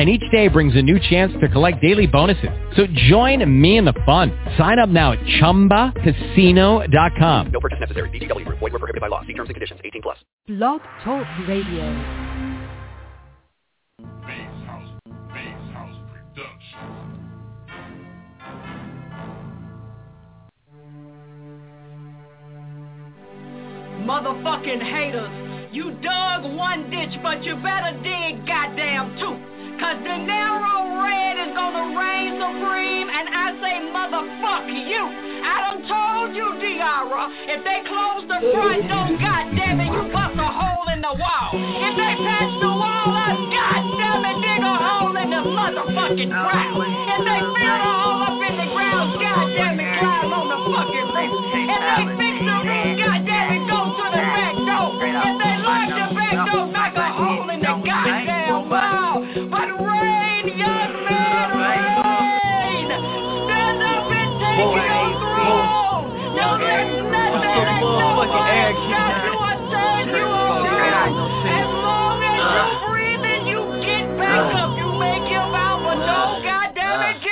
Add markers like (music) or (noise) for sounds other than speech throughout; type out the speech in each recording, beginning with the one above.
and each day brings a new chance to collect daily bonuses. So join me in the fun. Sign up now at ChumbaCasino.com. No purchase necessary. VGW. Void were prohibited by law. See terms and conditions. 18 plus. Blog Talk Radio. Motherfucking haters. You dug one ditch, but you better dig goddamn two. Cause De Niro Red is gonna reign supreme, and I say motherfuck you. I done told you, Diara, if they close the front door, goddamn it, you bust a hole in the wall. If they patch the wall up, goddamn it, dig a hole in the motherfucking ground. If they fill the hole up in the ground, goddamn it, climb on the fucking roof. If they fix the roof, goddamn it, go to the back door. If they lock the back door, knock a hole in the goddamn wall. You're breathing, you get back up. You make your vow, but don't goddamn it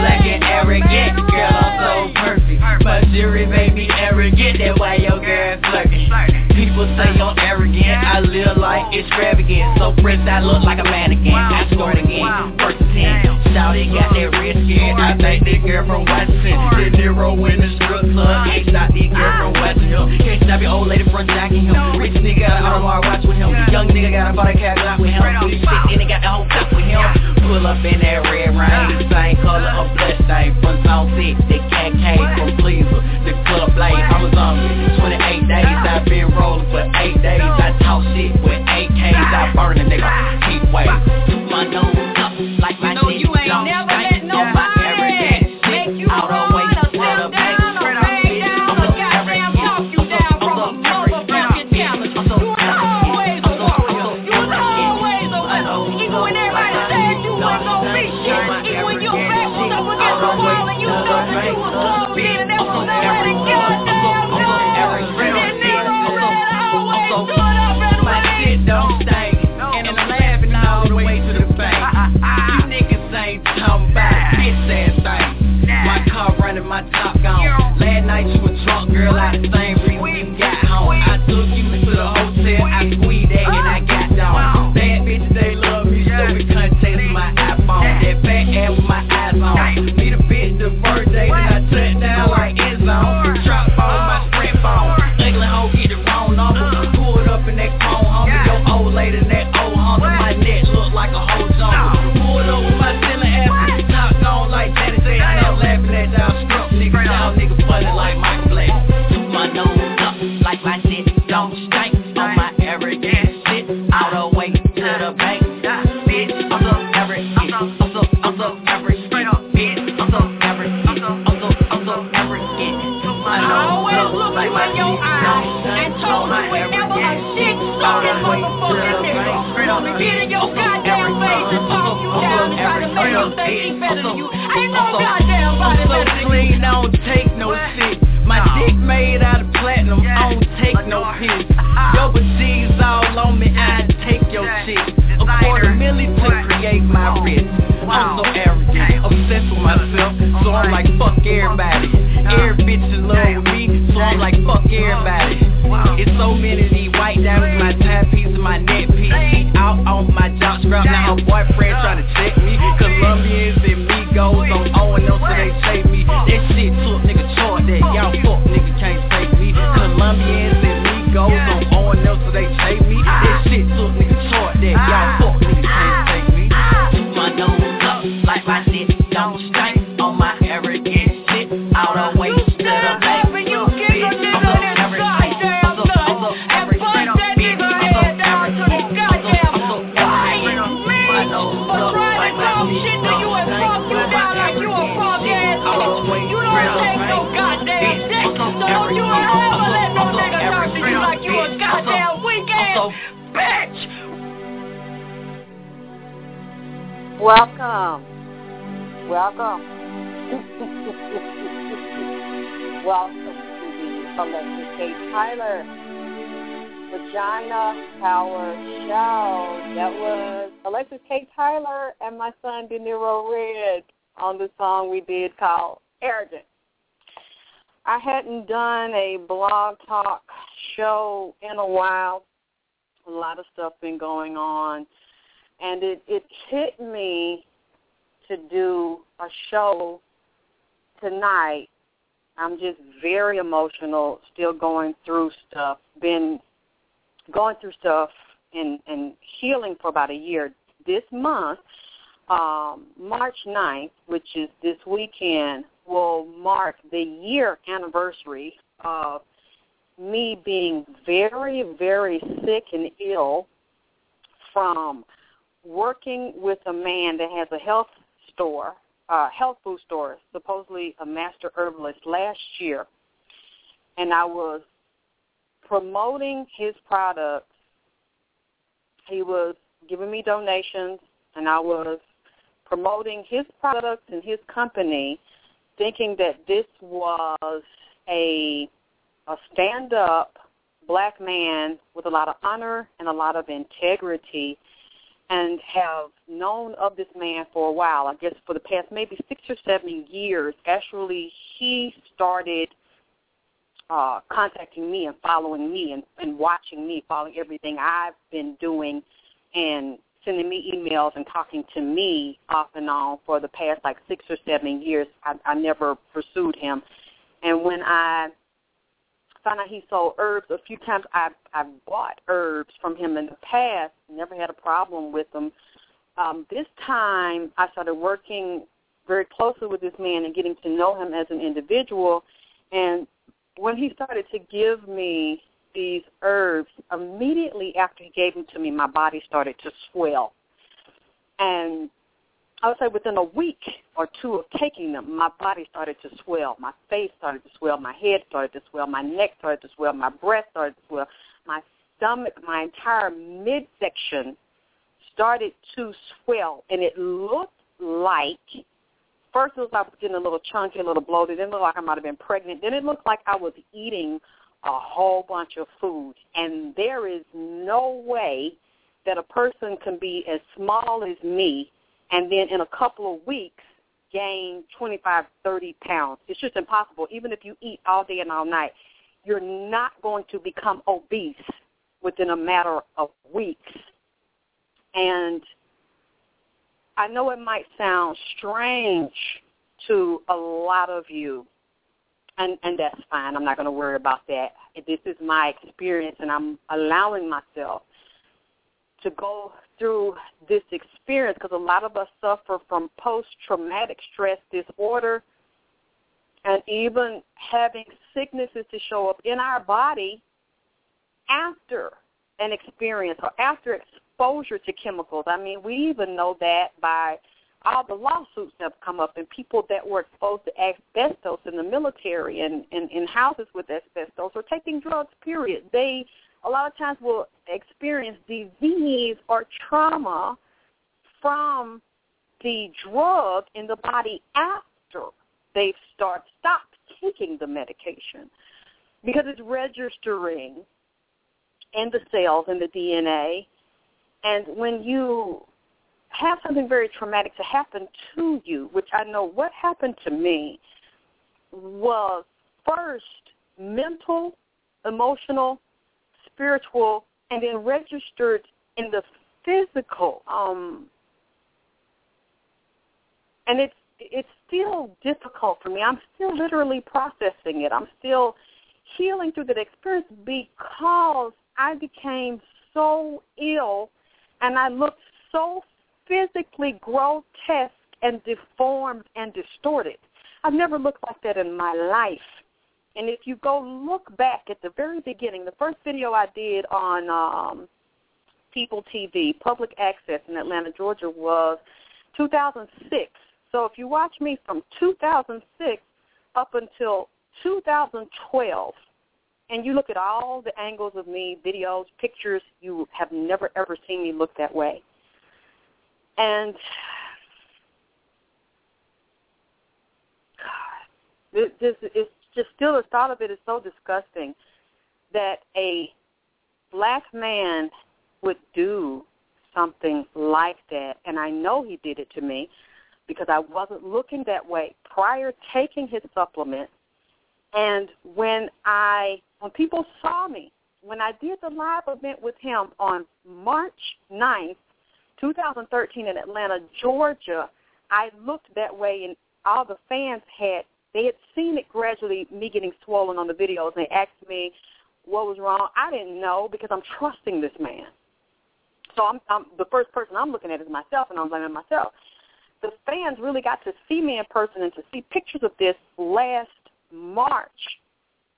black, and arrogant, girl, I'm so perfect. But jury baby arrogant, that why your girl flirting. People say I'm arrogant, I live like extravagant. So fresh, I look like a mannequin. I scored again, first to ten. Shouty got that red skin. I think that girl from Washington. The Nero in the strip club. Can't stop these girl from Washington. Can't stop your old lady from jacking him. Rich nigga got an Audemars watch with him. Young nigga got a body cat Glock with him. Booty sick and he got the whole top with him. Pull up in that red rain. Same color of blood stain. From South Six, the cat came from Pleaser. Club blade. I was on 28 days. I've been rolling for 8 days. I talk shit with AKs. I burn a nigga. Keep wait. My nose up like my No, you ain't never was you in your eyes and told you whenever a arrogant chick motherfucking nigga, I'ma get in your goddamn face and talk you down and try to make you think he better than you. Ain't no goddamn body so better than you. clean, I don't take no shit. My dick made out of platinum, I don't take no piss. Ah, ah. Your G's all on me, I take your shit. A quarter million to create my wrist. I'm so arrogant, obsessed with myself, so I'm like fuck everybody. Every bitch in love so I'm like fuck everybody. It's so many of these white diamonds, my timepiece and my neck piece. Out on my job scrap, now her boyfriend trying to check me. Colombians and Migos, I'm owing them so they chase me. That shit took nigga short that y'all fuck nigga can't take me. Uh. Colombians and Migos, I'm owing them so they chase me. Alexyss K. Tylor Vagina Power Show. That was Alexyss K. Tylor and my son De Niro Red on the song we did called Arrogant. I hadn't done a blog talk show in a while. A lot of stuff been going on. And it, it hit me to do a show tonight. I'm just very emotional, still going through stuff. Been going through stuff and, and healing for about a year. This month, um, March 9th, which is this weekend, will mark the year anniversary of me being very, very sick and ill from working with a man that has a health store, uh, health food store, supposedly a master herbalist last year. And I was promoting his products. He was giving me donations, and I was promoting his products and his company, thinking that this was a a stand-up black man with a lot of honor and a lot of integrity and have known of this man for a while. I guess for the past maybe six or seven years. Actually, he started uh, contacting me and following me and, and watching me, following everything I've been doing and sending me emails and talking to me off and on for the past like six or seven years. I, I never pursued him. And when I found out he sold herbs. A few times I've I've bought herbs from him in the past. Never had a problem with them. Um, this time I started working very closely with this man and getting to know him as an individual. And when he started to give me these herbs, immediately after he gave them to me, my body started to swell. And I would say within a week or two of taking them, my body started to swell. My face started to swell. My head started to swell. My neck started to swell. My breast started to swell. My stomach, my entire midsection started to swell. And it looked like, first it was like I was getting a little chunky, a little bloated. Then it looked like I might have been pregnant. Then it looked like I was eating a whole bunch of food. And there is no way that a person can be as small as me and then in a couple of weeks gain 25, 30 pounds. It's just impossible. Even if you eat all day and all night, you're not going to become obese within a matter of weeks. And I know it might sound strange to a lot of you, and, and that's fine. I'm not going to worry about that. This is my experience, and I'm allowing myself to go through this experience because a lot of us suffer from post-traumatic stress disorder and even having sicknesses to show up in our body after an experience or after exposure to chemicals. I mean, we even know that by all the lawsuits that have come up and people that were exposed to asbestos in the military and in houses with asbestos or taking drugs, period. They a lot of times will experience disease or trauma from the drug in the body after they've start stopped taking the medication because it's registering in the cells in the DNA. And when you have something very traumatic to happen to you, which I know what happened to me was first mental, emotional, spiritual, and then registered in the physical. Um, and it's it's still difficult for me. I'm still literally processing it. I'm still healing through that experience because I became so ill and I looked so physically grotesque and deformed and distorted. I've never looked like that in my life. And if you go look back at the very beginning, the first video I did on um, People TV, public access in Atlanta, Georgia, was 2006. So if you watch me from 2006 up until 2012, and you look at all the angles of me, videos, pictures, you have never ever seen me look that way. And (sighs) God, this is just still the thought of it is so disgusting that a black man would do something like that. And I know he did it to me because I wasn't looking that way prior taking his supplement. And when I when people saw me, when I did the live event with him on March 9th, 2013 in Atlanta, Georgia, I looked that way and all the fans had they had seen it gradually me getting swollen on the videos and they asked me what was wrong. I didn't know because I'm trusting this man. So I'm, I'm the first person I'm looking at is myself, and I'm blaming myself. The fans really got to see me in person and to see pictures of this last March,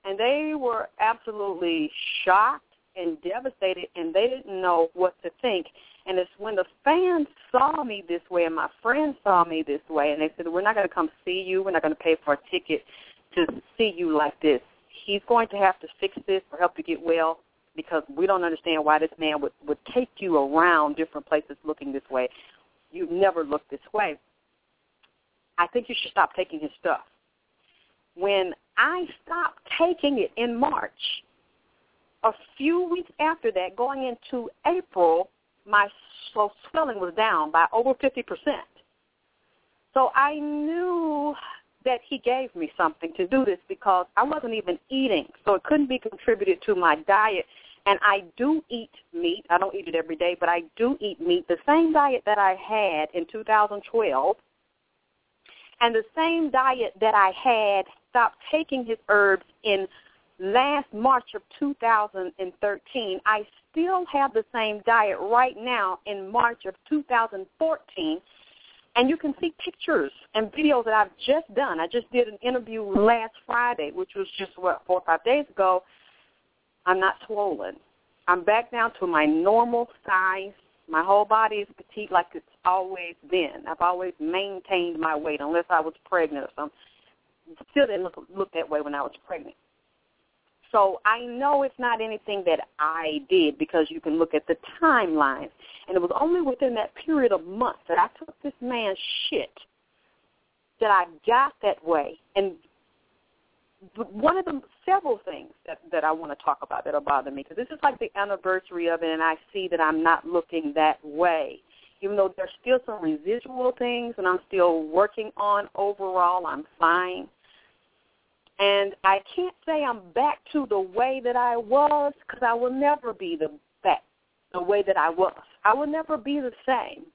and they were absolutely shocked and devastated, and they didn't know what to think. And it's when the fans saw me this way, and my friends saw me this way, and they said, "We're not going to come see you. We're not going to pay for a ticket to see you like this. He's going to have to fix this or help you get well." because we don't understand why this man would would take you around different places looking this way. You've never looked this way. I think you should stop taking his stuff. When I stopped taking it in March, a few weeks after that, going into April, my so swelling was down by over 50%. So I knew that he gave me something to do this because I wasn't even eating, so it couldn't be contributed to my diet. And I do eat meat. I don't eat it every day, but I do eat meat. The same diet that I had in 2012 and the same diet that I had stopped taking his herbs in last March of 2013. I still have the same diet right now in March of 2014 and you can see pictures and videos that I've just done. I just did an interview last Friday, which was just what four or five days ago. I'm not swollen. I'm back down to my normal size. My whole body is petite like it's always been. I've always maintained my weight unless I was pregnant or something. Still didn't look look that way when I was pregnant. So I know it's not anything that I did because you can look at the timeline. And it was only within that period of months that I took this man's shit that I got that way. And one of the several things that, that I want to talk about that'll bother me, because this is like the anniversary of it, and I see that I'm not looking that way. Even though there's still some residual things, and I'm still working on overall, I'm fine. And I can't say I'm back to the way that I was because I will never be the back the way that I was. I will never be the same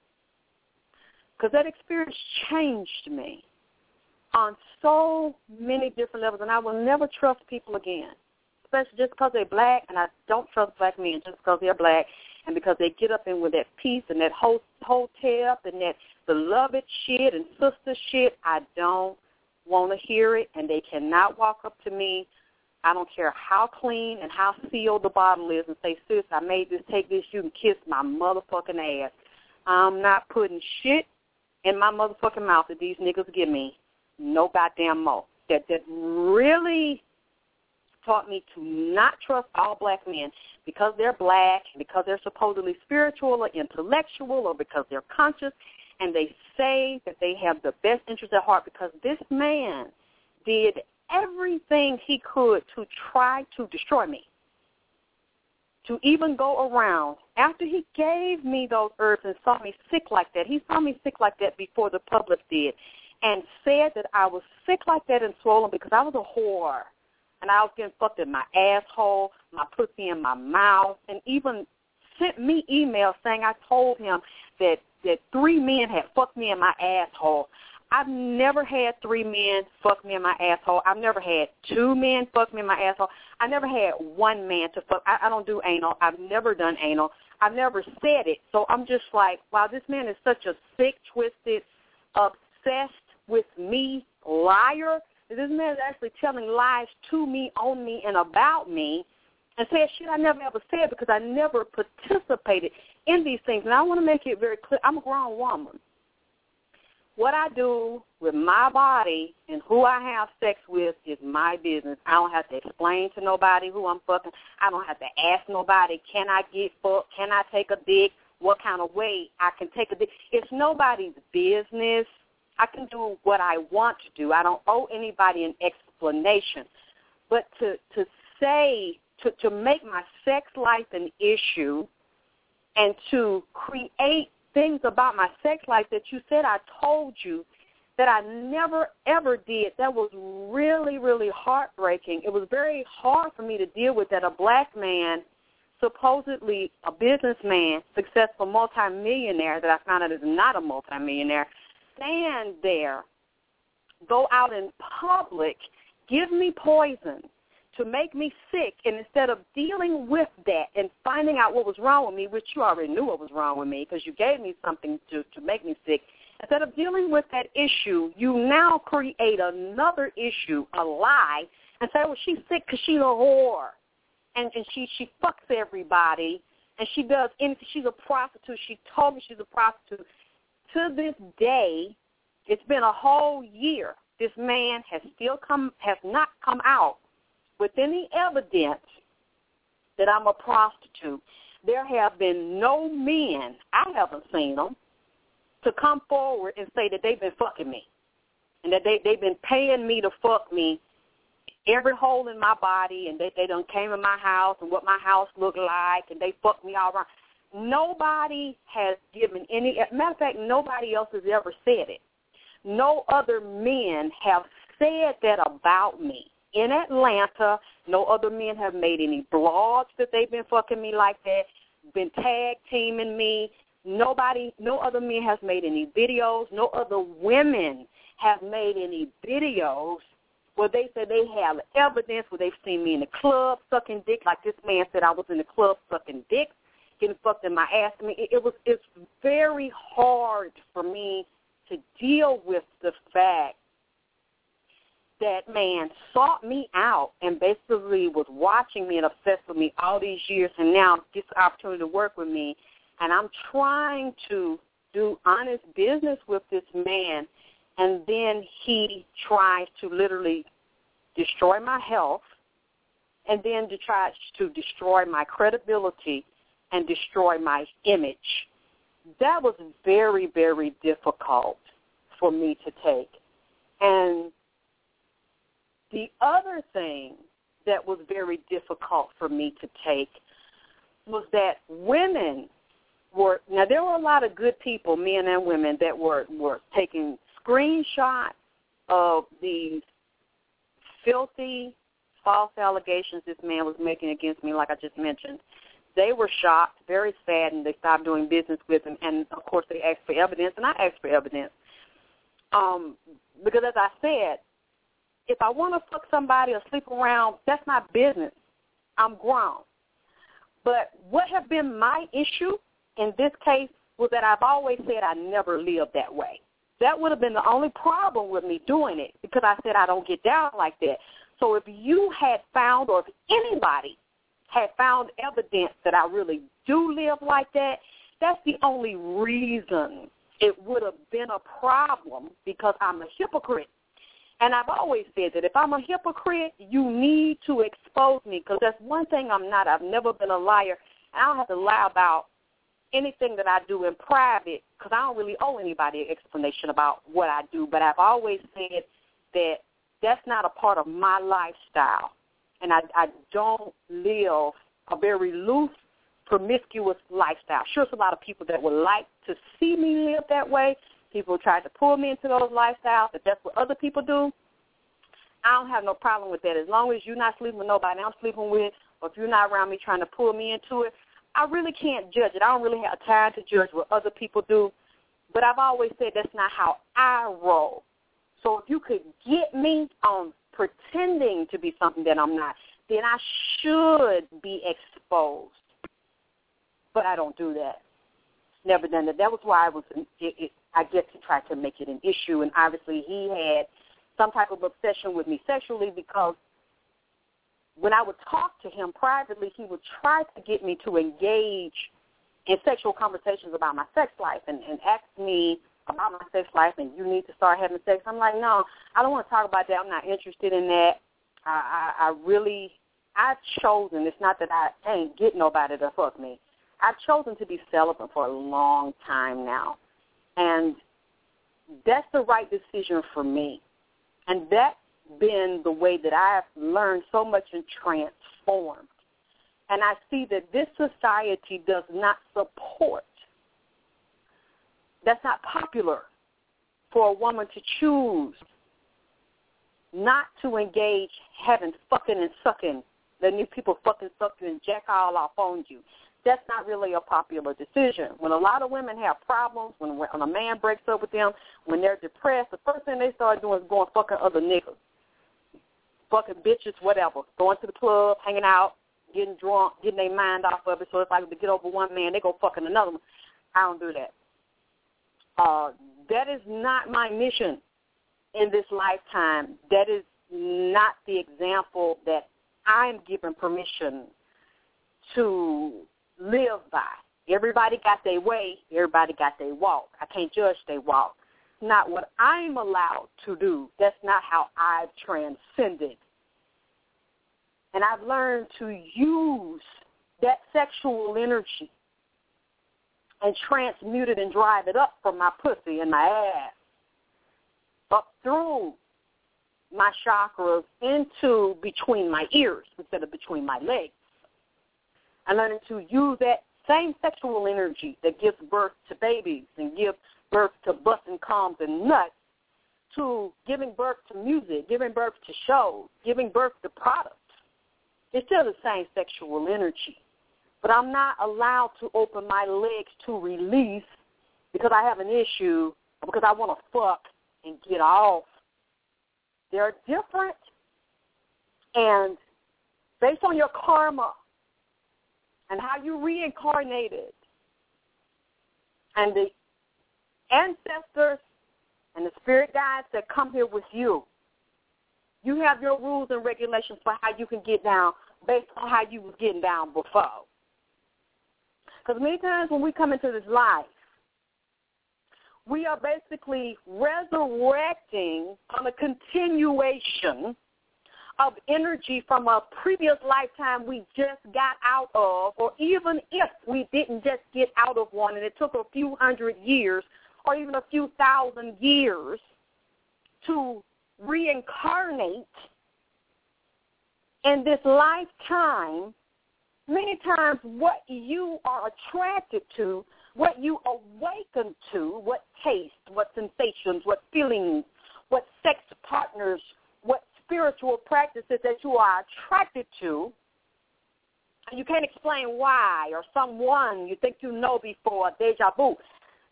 because that experience changed me on so many different levels, and I will never trust people again, especially just because they're black, and I don't trust black men just because they're black, and because they get up in with that peace and that whole hotel and that beloved shit and sister shit. I don't want to hear it, and they cannot walk up to me. I don't care how clean and how sealed the bottle is and say, sis, I made this, take this, you can kiss my motherfucking ass. I'm not putting shit in my motherfucking mouth that these niggas give me. No goddamn more. That that really taught me to not trust all black men because they're black, because they're supposedly spiritual or intellectual, or because they're conscious and they say that they have the best interest at heart because this man did everything he could to try to destroy me. To even go around after he gave me those herbs and saw me sick like that. He saw me sick like that before the public did and said that I was sick like that and swollen because I was a whore. And I was getting fucked in my asshole, my pussy in my mouth, and even sent me emails saying I told him that that three men had fucked me in my asshole. I've never had three men fuck me in my asshole. I've never had two men fuck me in my asshole. I never had one man to fuck. I, I don't do anal. I've never done anal. I've never said it. So I'm just like, wow, this man is such a sick, twisted, obsessed with me liar. This man is actually telling lies to me, on me, and about me and said shit I never ever said because I never participated in these things. And I want to make it very clear, I'm a grown woman. what I do with my body and who I have sex with is my business. I don't have to explain to nobody who I'm fucking. I don't have to ask nobody, can I get fucked? Can I take a dick? What kind of way I can take a dick? It's nobody's business. I can do what I want to do. I don't owe anybody an explanation. But to to say to to make my sex life an issue and to create things about my sex life that you said I told you that I never ever did. That was really, really heartbreaking. It was very hard for me to deal with that a black man, supposedly a businessman, successful multimillionaire that I found out is not a multimillionaire, stand there, go out in public, give me poison to make me sick, and instead of dealing with that and finding out what was wrong with me, which you already knew what was wrong with me because you gave me something to, to make me sick, instead of dealing with that issue, you now create another issue, a lie, and say, well, she's sick because she's a whore. And, and she, she fucks everybody, and she does anything. She's a prostitute. She told me she's a prostitute. To this day, it's been a whole year. This man has still come, has not come out with any evidence that I'm a prostitute. There have been no men, I haven't seen them, to come forward and say that they've been fucking me and that they, they've been paying me to fuck me every hole in my body and they, they done came in my house and what my house looked like and they fucked me all around. Nobody has given any, matter of fact, nobody else has ever said it. No other men have said that about me in Atlanta. No other men have made any blogs that they've been fucking me like that, been tag teaming me. Nobody, no other men has made any videos. No other women have made any videos where they say they have evidence where they've seen me in the club sucking dick, like this man said I was in the club sucking dick, getting fucked in my ass. I mean, it, it was it's very hard for me to deal with the fact that man sought me out and basically was watching me and obsessed with me all these years and now gets the opportunity to work with me and I'm trying to do honest business with this man and then he tries to literally destroy my health and then to try to destroy my credibility and destroy my image. That was very, very difficult for me to take. And the other thing that was very difficult for me to take was that women were now there were a lot of good people, men and women, that were were taking screenshots of these filthy false allegations this man was making against me, like I just mentioned. They were shocked, very sad, and they stopped doing business with him. And of course, they asked for evidence, and I asked for evidence. Um, because as I said, if I want to fuck somebody or sleep around, that's my business. I'm grown. But what have been my issue in this case was that I've always said I never lived that way. That would have been the only problem with me doing it because I said I don't get down like that. So if you had found or if anybody had found evidence that I really do live like that, that's the only reason it would have been a problem because I'm a hypocrite. And I've always said that if I'm a hypocrite, you need to expose me because that's one thing I'm not. I've never been a liar. And I don't have to lie about anything that I do in private because I don't really owe anybody an explanation about what I do. But I've always said that that's not a part of my lifestyle. And I, I don't live a very loose, promiscuous lifestyle. Sure, there's a lot of people that would like to see me live that way, People try to pull me into those lifestyles. If that's what other people do, I don't have no problem with that. As long as you're not sleeping with nobody I'm sleeping with, or if you're not around me trying to pull me into it, I really can't judge it. I don't really have time to judge what other people do. But I've always said that's not how I roll. So if you could get me on pretending to be something that I'm not, then I should be exposed. But I don't do that. Never done that. That was why I was. It, it, I guess he tried to make it an issue, and obviously he had some type of obsession with me sexually because when I would talk to him privately, he would try to get me to engage in sexual conversations about my sex life and, and ask me about my sex life and you need to start having sex. I'm like, no, I don't want to talk about that. I'm not interested in that. I, I, I really, I've chosen. It's not that I ain't get nobody to fuck me. I've chosen to be celibate for a long time now, and that's the right decision for me. And that's been the way that I've learned so much and transformed. And I see that this society does not support, that's not popular for a woman to choose not to engage having fucking and sucking, letting you people fucking suck you and jack all off on you. That's not really a popular decision. When a lot of women have problems, when, when a man breaks up with them, when they're depressed, the first thing they start doing is going fucking other niggas. Fucking bitches, whatever. Going to the club, hanging out, getting drunk, getting their mind off of it. So if I to get over one man, they go fucking another one. I don't do that. Uh, that is not my mission in this lifetime. That is not the example that I'm given permission to live by. Everybody got their way. Everybody got their walk. I can't judge their walk. Not what I'm allowed to do. That's not how I've transcended. And I've learned to use that sexual energy and transmute it and drive it up from my pussy and my ass up through my chakras into between my ears instead of between my legs. I'm learning to use that same sexual energy that gives birth to babies and gives birth to busting coms and nuts to giving birth to music, giving birth to shows, giving birth to products. It's still the same sexual energy. But I'm not allowed to open my legs to release because I have an issue or because I want to fuck and get off. They're different. And based on your karma and how you reincarnated and the ancestors and the spirit guides that come here with you, you have your rules and regulations for how you can get down based on how you was getting down before. Because many times when we come into this life, we are basically resurrecting on a continuation of energy from a previous lifetime we just got out of, or even if we didn't just get out of one and it took a few hundred years or even a few thousand years to reincarnate in this lifetime, many times what you are attracted to what you awaken to, what taste, what sensations, what feelings, what sex partners, spiritual practices that you are attracted to, and you can't explain why, or someone you think you know before, deja vu.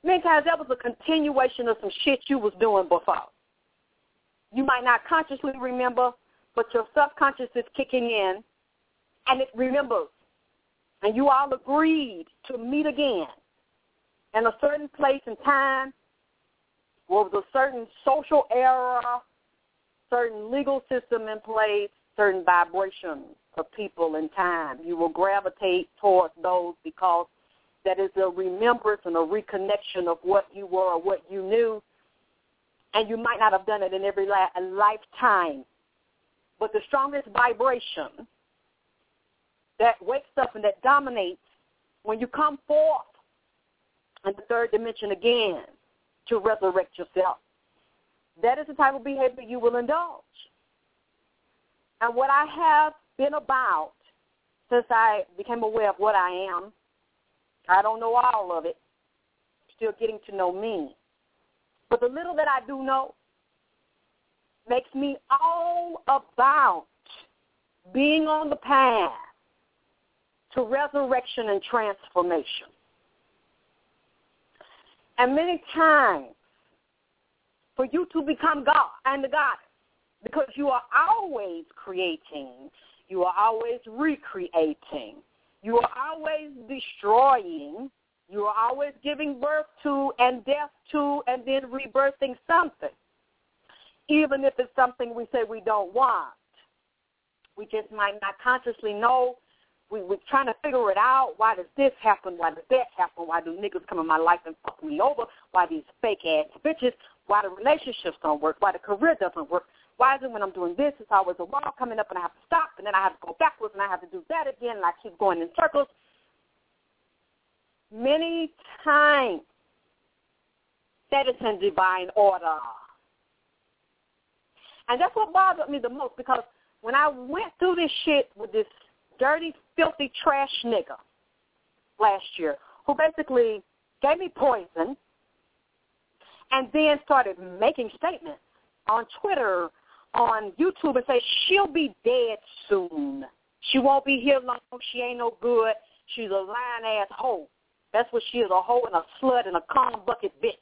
Many times that was a continuation of some shit you was doing before. You might not consciously remember, but your subconscious is kicking in, and it remembers. And you all agreed to meet again in a certain place and time, with a certain social era, certain legal system in place, certain vibration of people and time. You will gravitate towards those because that is a remembrance and a reconnection of what you were or what you knew. And you might not have done it in every lifetime. But the strongest vibration that wakes up and that dominates when you come forth and the third dimension again to resurrect yourself. That is the type of behavior you will indulge. And what I have been about since I became aware of what I am, I don't know all of it, still getting to know me. But the little that I do know makes me all about being on the path to resurrection and transformation. And many times, for you to become God and the God, because you are always creating, you are always recreating, you are always destroying, you are always giving birth to and death to and then rebirthing something, even if it's something we say we don't want. We just might not consciously know we we're trying to figure it out. Why does this happen? Why does that happen? Why do niggas come in my life and fuck me over? Why these fake ass bitches? Why the relationships don't work? Why the career doesn't work? Why is it when I'm doing this, it's always a wall coming up and I have to stop and then I have to go backwards and I have to do that again and I keep going in circles? Many times that is in divine order. And that's what bothered me the most because when I went through this shit with this dirty, filthy trash nigga last year who basically gave me poison and then started making statements on Twitter, on YouTube and say she'll be dead soon. She won't be here long. She ain't no good. She's a lying ass hoe. That's what she is, a hoe and a slut and a calm bucket bitch.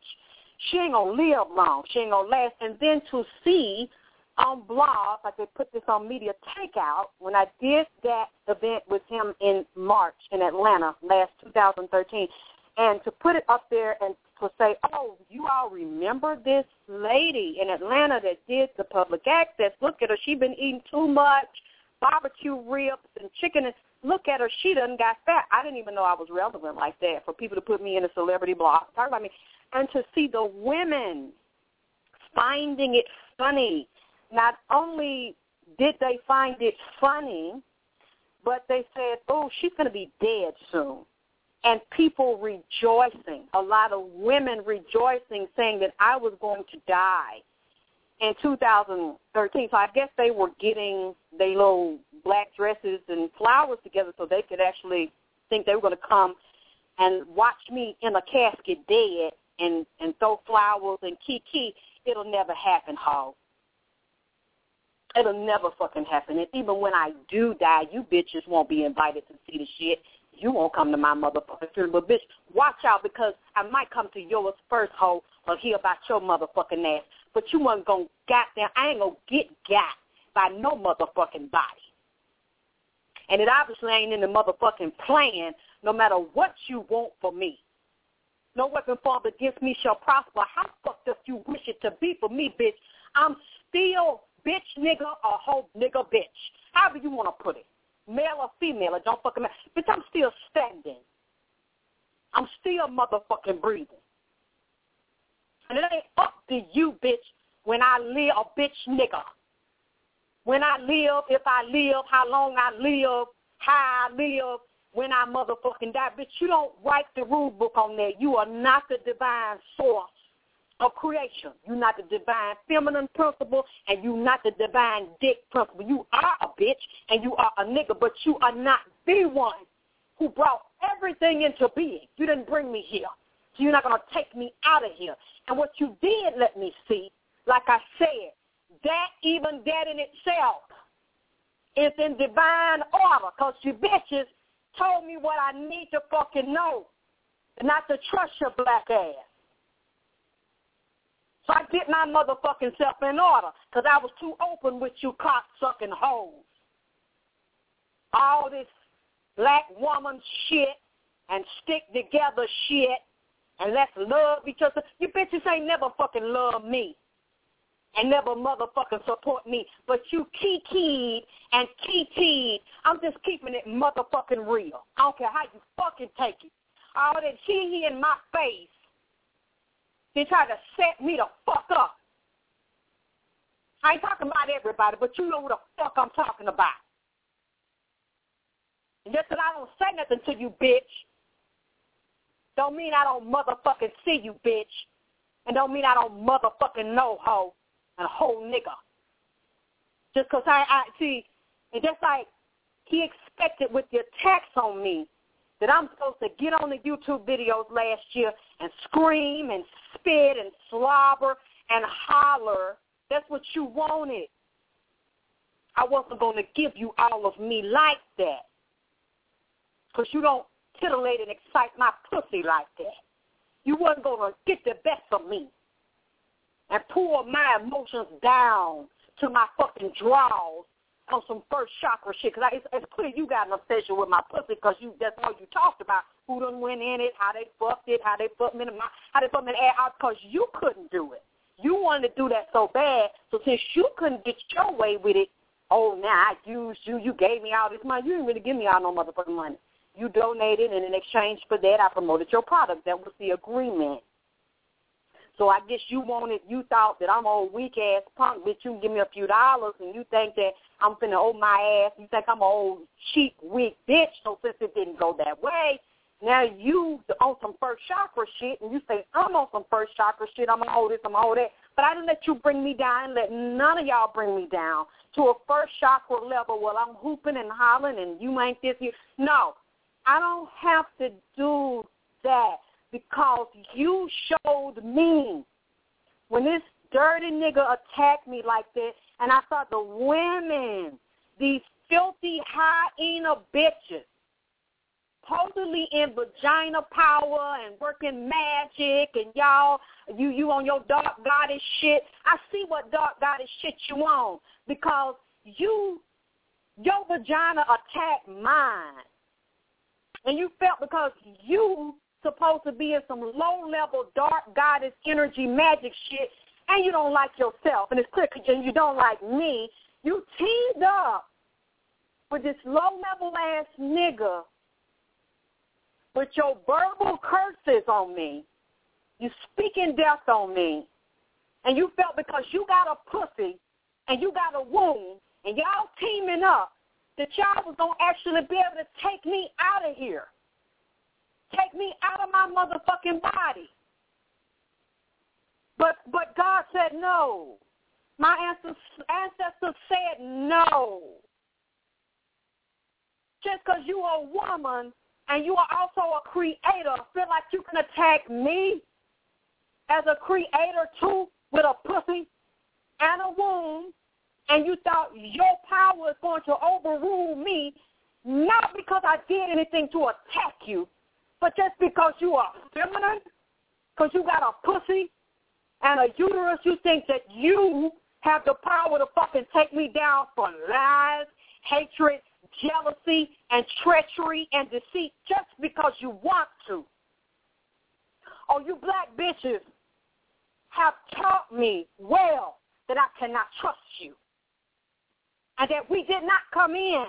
She ain't gonna live long. She ain't gonna last. And then to see on blog, like they put this on Media Takeout, when I did that event with him in March in Atlanta last 2013, and to put it up there and to say, oh, you all remember this lady in Atlanta that did the public access. Look at her. She been eating too much barbecue ribs and chicken. And look at her. She done got fat. I didn't even know I was relevant like that for people to put me in a celebrity blog. Talk about me. And to see the women finding it funny not only did they find it funny, but they said, oh, she's going to be dead soon. And people rejoicing, a lot of women rejoicing, saying that I was going to die in 2013. So I guess they were getting their little black dresses and flowers together so they could actually think they were going to come and watch me in a casket dead and, and throw flowers and kiki. It'll never happen, Hog. It'll never fucking happen. And even when I do die, you bitches won't be invited to see the shit. You won't come to my motherfucking funeral. Bitch, watch out because I might come to yours first, hoe, or hear about your motherfucking ass. But you ain't gonna goddamn, I ain't gonna get got by no motherfucking body. And it obviously ain't in the motherfucking plan, no matter what you want for me. No weapon formed against me shall prosper. How fucked up you wish it to be for me, bitch? I'm still bitch nigga or hoe nigga bitch. However you want to put it. Male or female, it don't fucking matter. Bitch, I'm still standing. I'm still motherfucking breathing. And it ain't up to you, bitch, when I live a bitch nigga. When I live, if I live, how long I live, how I live, when I motherfucking die. Bitch, you don't write the rule book on there. You are not the divine source of creation. You're not the divine feminine principle, and you're not the divine dick principle. You are a bitch, and you are a nigga, but you are not the one who brought everything into being. You didn't bring me here. So you're not going to take me out of here. And what you did let me see, like I said, that even that in itself is in divine order because you bitches told me what I need to fucking know, not to trust your black ass. So I get my motherfucking self in order because I was too open with you cock-sucking hoes. All this black woman shit and stick together shit and let's love each other. You bitches ain't never fucking love me and never motherfucking support me. But you kiki and kiki. I'm just keeping it motherfucking real. I don't care how you fucking take it. All that hee in my face they try to set me the fuck up. I ain't talking about everybody, but you know who the fuck I'm talking about. And just that I don't say nothing to you, bitch, don't mean I don't motherfucking see you, bitch. And don't mean I don't motherfucking know hoe and whole nigga. Just because I, I, see, and just like he expected with the attacks on me that I'm supposed to get on the YouTube videos last year and scream and spit and slobber and holler. That's what you wanted. I wasn't going to give you all of me like that. Because you don't titillate and excite my pussy like that. You wasn't going to get the best of me and pour my emotions down to my fucking drawers on some first chakra shit. Because it's, it's clear you got an obsession with my pussy because you that's all you talked about. Who done went in it, how they fucked it, how they fucked me in my, how they fucked me in the ass because you couldn't do it. You wanted to do that so bad. So since you couldn't get your way with it, oh, now I used you. You gave me all this money. You didn't really give me all no motherfucking money. You donated, and in exchange for that, I promoted your product. That was the agreement. So I guess you wanted, you thought that I'm a weak ass punk bitch. You give me a few dollars, and you think that I'm finna owe my ass. You think I'm an old cheap weak bitch. So since it didn't go that way, now you on some first chakra shit, and you say I'm on some first chakra shit. I'm gonna hold this, I'm gonna hold that. But I didn't let you bring me down, let none of y'all bring me down to a first chakra level. Well, I'm hooping and hollering, and you ain't this. You no, I don't have to do that because you showed me when this dirty nigga attacked me like that, and I saw the women, these filthy hyena bitches, supposedly in vagina power and working magic, and y'all, you you on your dark goddess shit. I see what dark goddess shit you on because you, your vagina attacked mine, and you felt because you supposed to be in some low level dark goddess energy magic shit and you don't like yourself and it's clear and you don't like me, you teamed up with this low level ass nigga with your verbal curses on me. You speaking death on me. And you felt because you got a pussy and you got a wound and y'all teaming up that y'all was going to actually be able to take me out of here. Take me out of my motherfucking body. But but God said no. My ancestors, ancestors said no. Just because you are a woman and you are also a creator, feel like you can attack me as a creator too with a pussy and a womb, and you thought your power is going to overrule me, not because I did anything to attack you, but just because you are feminine, because you got a pussy and a uterus, you think that you have the power to fucking take me down for lies, hatred, jealousy, and treachery and deceit just because you want to. Oh, you black bitches have taught me well that I cannot trust you. And that we did not come in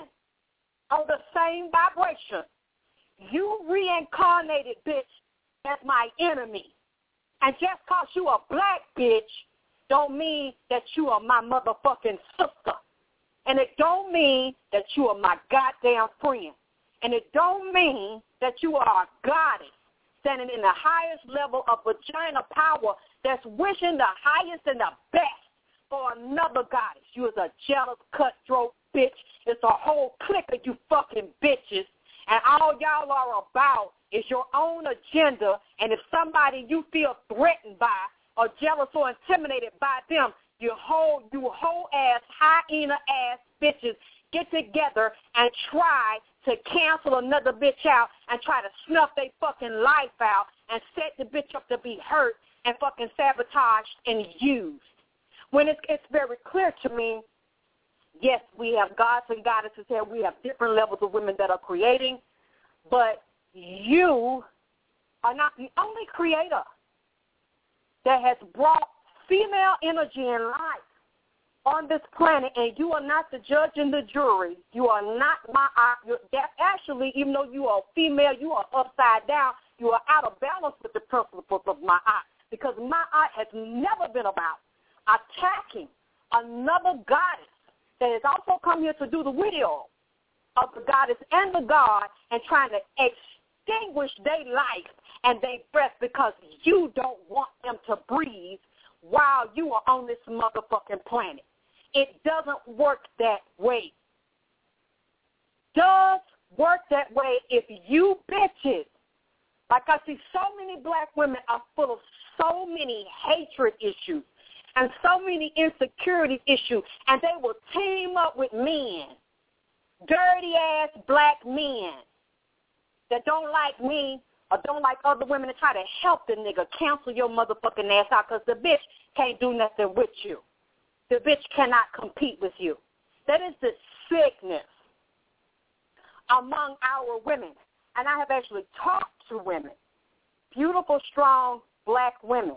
on the same vibration. You reincarnated, bitch, as my enemy. And just because you a black bitch don't mean that you are my motherfucking sister. And it don't mean that you are my goddamn friend. And it don't mean that you are a goddess standing in the highest level of vagina power that's wishing the highest and the best for another goddess. You is a jealous, cutthroat bitch. It's a whole clique of you fucking bitches. And all y'all are about is your own agenda. And if somebody you feel threatened by or jealous or intimidated by them, you whole you whole ass hyena ass bitches get together and try to cancel another bitch out and try to snuff their fucking life out and set the bitch up to be hurt and fucking sabotaged and used. When it's it's very clear to me, yes, we have gods and goddesses here. We have different levels of women that are creating, but you are not the only creator that has brought female energy and life on this planet, and you are not the judge and the jury. You are not Ma'at. Actually, even though you are female, you are upside down. You are out of balance with the principles of Ma'at, because Ma'at has never been about attacking another goddess that has also come here to do the will of the goddess and the god and trying to extinguish their life and their breath because you don't want them to breathe while you are on this motherfucking planet. It doesn't work that way. Does work that way if you bitches, like I see so many black women are full of so many hatred issues and so many insecurity issues, and they will team up with men, dirty ass black men that don't like me or don't like other women and try to help the nigga cancel your motherfucking ass out because the bitch can't do nothing with you. The bitch cannot compete with you. That is the sickness among our women. And I have actually talked to women, beautiful, strong black women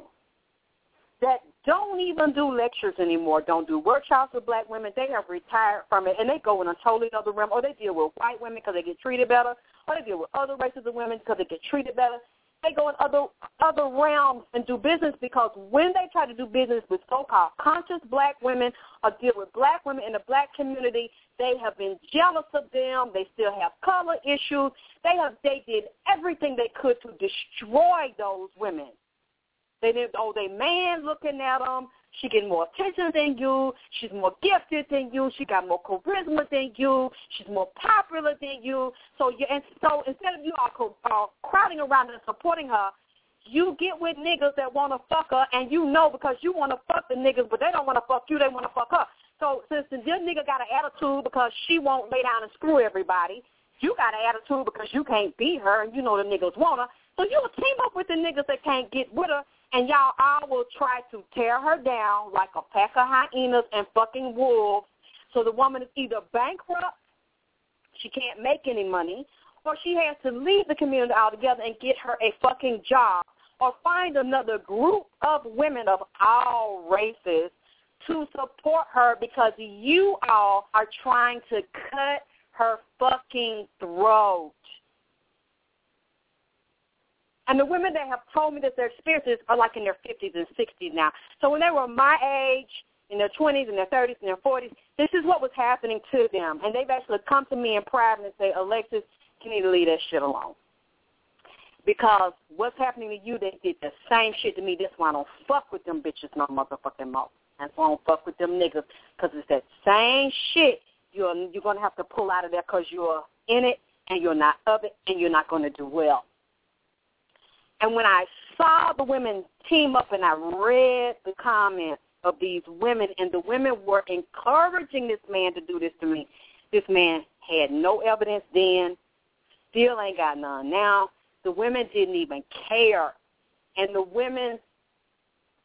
that don't even do lectures anymore, don't do workshops with black women. They have retired from it, and they go in a totally other realm, or they deal with white women because they get treated better, or they deal with other races of women because they get treated better. They go in other other realms and do business because when they try to do business with so-called conscious black women or deal with black women in the black community, they have been jealous of them. They still have color issues. They have they did everything they could to destroy those women. They didn't. Oh, they man looking at them. She getting more attention than you. She's more gifted than you. She got more charisma than you. She's more popular than you. So you and so instead of you all uh, crowding around and supporting her, you get with niggas that want to fuck her, and you know because you want to fuck the niggas, but they don't want to fuck you. They want to fuck her. So since this nigga got an attitude because she won't lay down and screw everybody, you got an attitude because you can't beat her, and you know the niggas want her. So you'll team up with the niggas that can't get with her, and y'all all will try to tear her down like a pack of hyenas and fucking wolves. So the woman is either bankrupt, she can't make any money, or she has to leave the community altogether and get her a fucking job or find another group of women of all races to support her because you all are trying to cut her fucking throat. And the women that have told me that their experiences are like in their 50s and 60s now. So when they were my age, in their 20s and their 30s and their 40s, this is what was happening to them. And they've actually come to me in private and say, Alexyss, you need to leave that shit alone. Because what's happening to you, they did the same shit to me. That's why I don't fuck with them bitches no motherfucking more. That's why I don't fuck with them niggas. Because it's that same shit you're, you're going to have to pull out of there because you're in it and you're not of it and you're not going to do well. And when I saw the women team up and I read the comments of these women, and the women were encouraging this man to do this to me, this man had no evidence then, still ain't got none now. The women didn't even care. And the women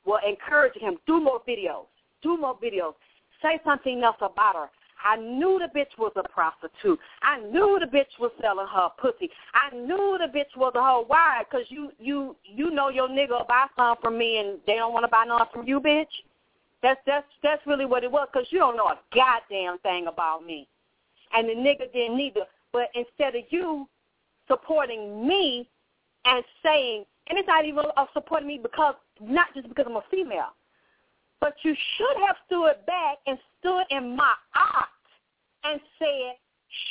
were encouraging him, do more videos, do more videos, say something else about her. I knew the bitch was a prostitute. I knew the bitch was selling her pussy. I knew the bitch was a hoe. Why? Because you you you know your nigga will buy some from me and they don't want to buy none from you, bitch. That's that's that's really what it was. Because you don't know a goddamn thing about me, and the nigga didn't either. But instead of you supporting me and saying, and it's not even of supporting me because not just because I'm a female, but you should have stood back and stood in my eye and said,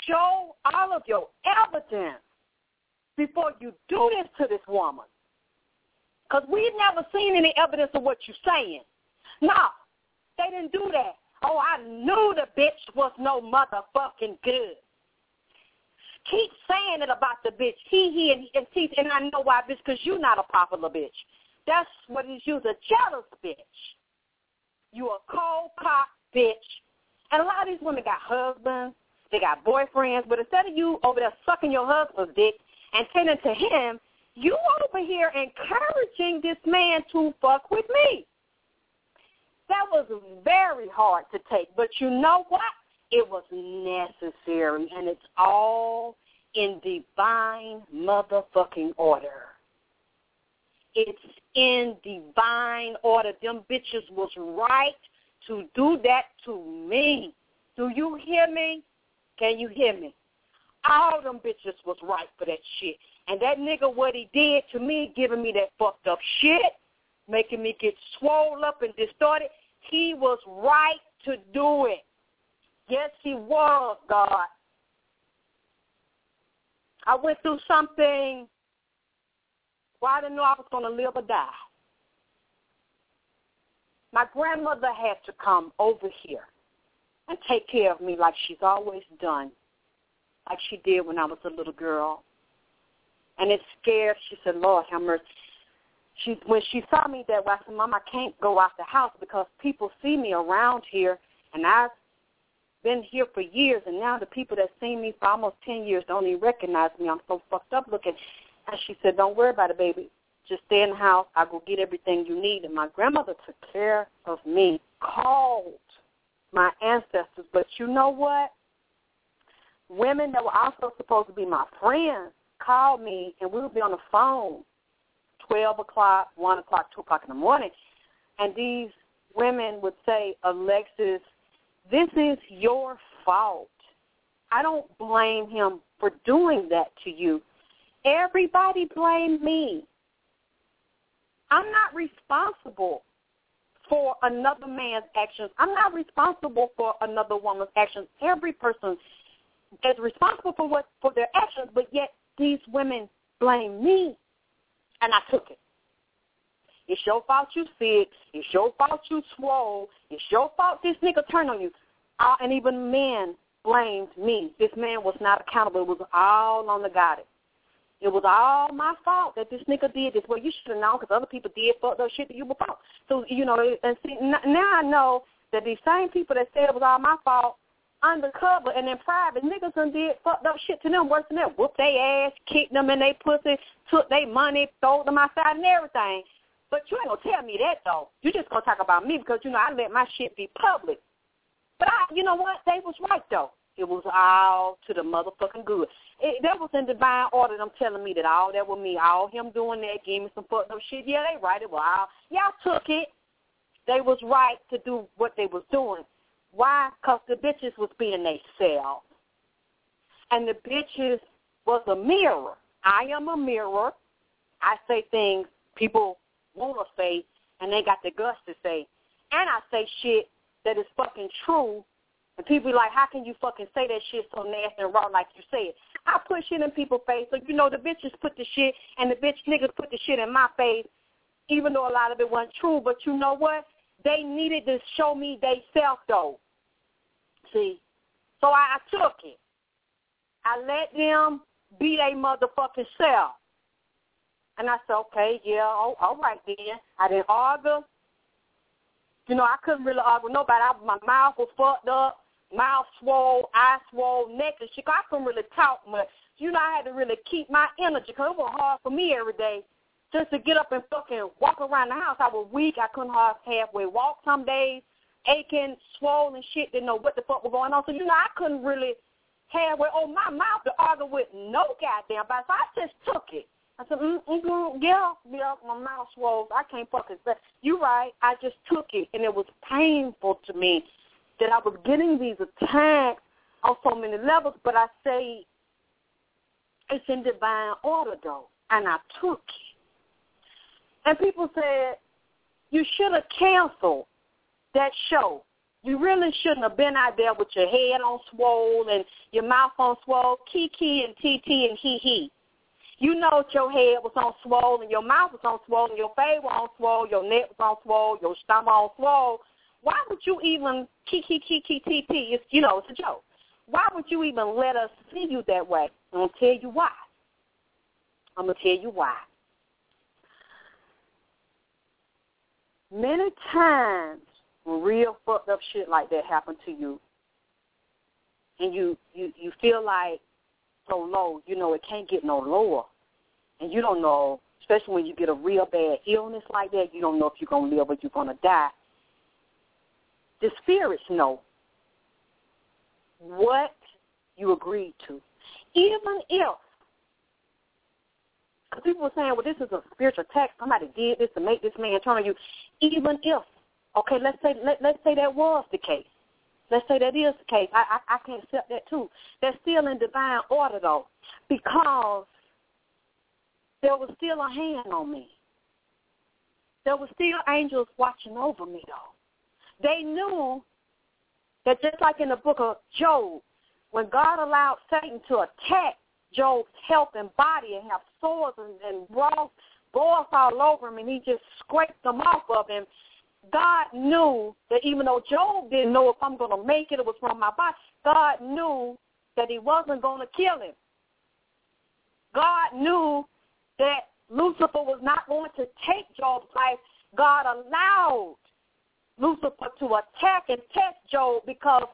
show all of your evidence before you do this to this woman. Because we've never seen any evidence of what you're saying. No, they didn't do that. Oh, I knew the bitch was no motherfucking good. Keep saying it about the bitch. He, he, and, and, and I know why, bitch, because you're not a popular bitch. That's what he's used, a jealous bitch. You a cold cock bitch and a lot of these women got husbands, they got boyfriends, but instead of you over there sucking your husband's dick and tending to him, you over here encouraging this man to fuck with me. That was very hard to take, but you know what? It was necessary, and it's all in divine motherfucking order. It's in divine order. Them bitches was right to do that to me. Do you hear me? Can you hear me? All them bitches was right for that shit. And that nigga, what he did to me, giving me that fucked up shit, making me get swole up and distorted, he was right to do it. Yes, he was, God. I went through something where I didn't know I was going to live or die. My grandmother had to come over here and take care of me like she's always done, like she did when I was a little girl. And it scared. She said, Lord have mercy. She, when she saw me that way, I said, Mom, I can't go out the house because people see me around here, and I've been here for years, and now the people that seen me for almost 10 years don't even recognize me. I'm so fucked up looking. And she said, don't worry about it, baby. Just stay in the house. I go get everything you need. And my grandmother took care of me, called my ancestors. But you know what? Women that were also supposed to be my friends called me, and we would be on the phone 12 o'clock, 1 o'clock, 2 o'clock in the morning. and these women would say, Alexyss, this is your fault. I don't blame him for doing that to you. Everybody blamed me. I'm not responsible for another man's actions. I'm not responsible for another woman's actions. Every person is responsible for what for their actions, but yet these women blame me, and I took it. It's your fault you sick. It's your fault you swole. It's your fault this nigga turned on you. Uh, and even men blamed me. This man was not accountable. It was all on the goddess. It was all my fault that this nigga did this. Well, you should have known because other people did fucked up shit to you before. So, you know, and see, now I know that these same people that said it was all my fault undercover and in private, niggas done did fucked up shit to them worse than that. Whooped their ass, kicked them in their pussy, took their money, throw them outside and everything. But you ain't gonna tell me that though. You just gonna talk about me because you know I let my shit be public. But I, you know what? They was right though. It was all to the motherfucking good. It, that was in divine order. Them telling me that all that was me, all him doing that, gave me some fucked up shit. Yeah, they right. It was all y'all took it. They was right to do what they was doing. Why? Cause the bitches was being self, and the bitches was a mirror. I am a mirror. I say things people want to say, and they got the guts to say. And I say shit that is fucking true, and people be like, how can you fucking say that shit so nasty and raw like you say it? I put shit in people's face, so you know the bitches put the shit, and the bitch niggas put the shit in my face, even though a lot of it wasn't true. But you know what? They needed to show me they self though. See, so I, I took it. I let them be their motherfucking self. And I said, okay, yeah, oh, all right then. I didn't argue. You know, I couldn't really argue with nobody. I, my mouth was fucked up, mouth swole, eye swole, neck and shit. I couldn't really talk much. You know, I had to really keep my energy because it was hard for me every day just to get up and fucking walk around the house. I was weak. I couldn't halfway walk some days, aching, swollen shit, didn't know what the fuck was going on. So, you know, I couldn't really halfway, oh, my mouth to argue with no goddamn body. So I just took it. I said, mm, mm, yeah, yeah, my mouth swollen. I can't fucking say. You right. I just took it, and it was painful to me that I was getting these attacks on so many levels. But I say it's in divine order, though, and I took it. And people said, you should have canceled that show. You really shouldn't have been out there with your head on swole and your mouth on swole, Kiki and TT and hee hee. You know your head was on swole and your mouth was on swole and your face was on swole, your neck was on swole, your stomach on swole. Why would you even kiki kiki TT? It's you know, it's a joke. Why would you even let us see you that way? I'm gonna tell you why. I'm gonna tell you why. Many times when real fucked up shit like that happen to you, and you you you feel like so low, you know it can't get no lower, and you don't know, especially when you get a real bad illness like that, you don't know if you're gonna live or you're gonna die. The spirits know what you agreed to, even if because people were saying, well, this is a spiritual attack. Somebody did this to make this man turn on you. Even if, okay, let's say let, let's say that was the case. Let's say that is the case. I, I I can accept that too. That's still in divine order though, because there was still a hand on me. There were still angels watching over me though. They knew that just like in the book of Job, when God allowed Satan to attack Job's health and body and have sores and, and raw boils all over him, and he just scraped them off of him. God knew that even though Job didn't know if I'm going to make it, it was from my body. God knew that he wasn't going to kill him. God knew that Lucifer was not going to take Job's life. God allowed Lucifer to attack and test Job because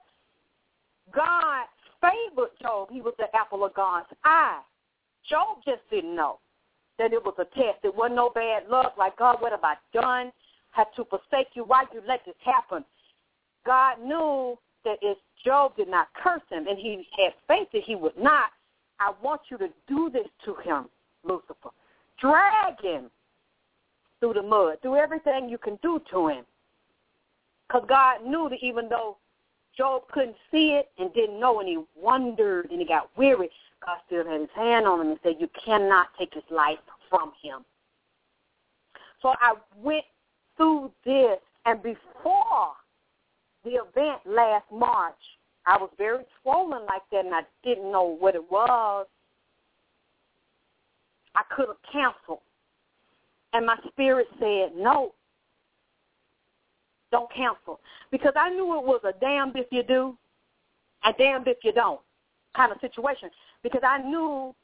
God favored Job. He was the apple of God's eye. Job just didn't know that it was a test. It wasn't no bad luck. Like, God, what have I done? Had to forsake you. Why you let this happen? God knew that if Job did not curse him, and he had faith that he would not, I want you to do this to him, Lucifer. Drag him through the mud. Do everything you can do to him. Because God knew that even though Job couldn't see it and didn't know and he wondered and he got weary, God still had his hand on him and said, you cannot take his life from him. So I went through this and before the event last March, I was very swollen like that and I didn't know what it was. I could have canceled. And my spirit said, no, don't cancel. Because I knew it was a damned if you do and damned if you don't kind of situation. Because I knew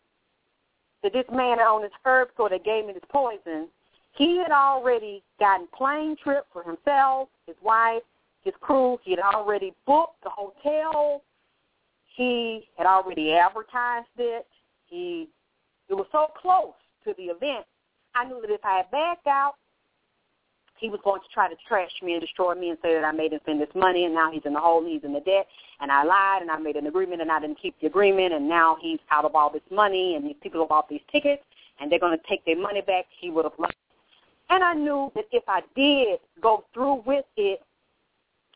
that this man on his herb store that gave me this poison, he had already gotten plane trip for himself, his wife, his crew. He had already booked the hotel. He had already advertised it. He it was so close to the event. I knew that if I had backed out, he was going to try to trash me and destroy me and say that I made him spend this money and now he's in the hole and he's in the debt and I lied and I made an agreement and I didn't keep the agreement and now he's out of all this money and these people have bought these tickets and they're going to take their money back. He would have lost. And I knew that if I did go through with it,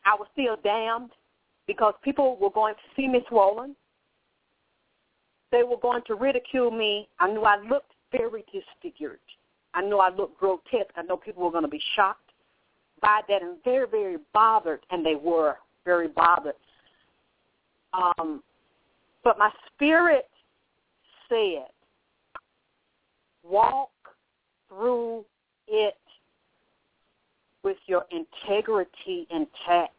I was still damned because people were going to see me swollen. They were going to ridicule me. I knew I looked very disfigured. I know I looked grotesque. I know people were going to be shocked by that and very, very bothered, and they were very bothered. Um, but my spirit said, walk through it with your integrity intact,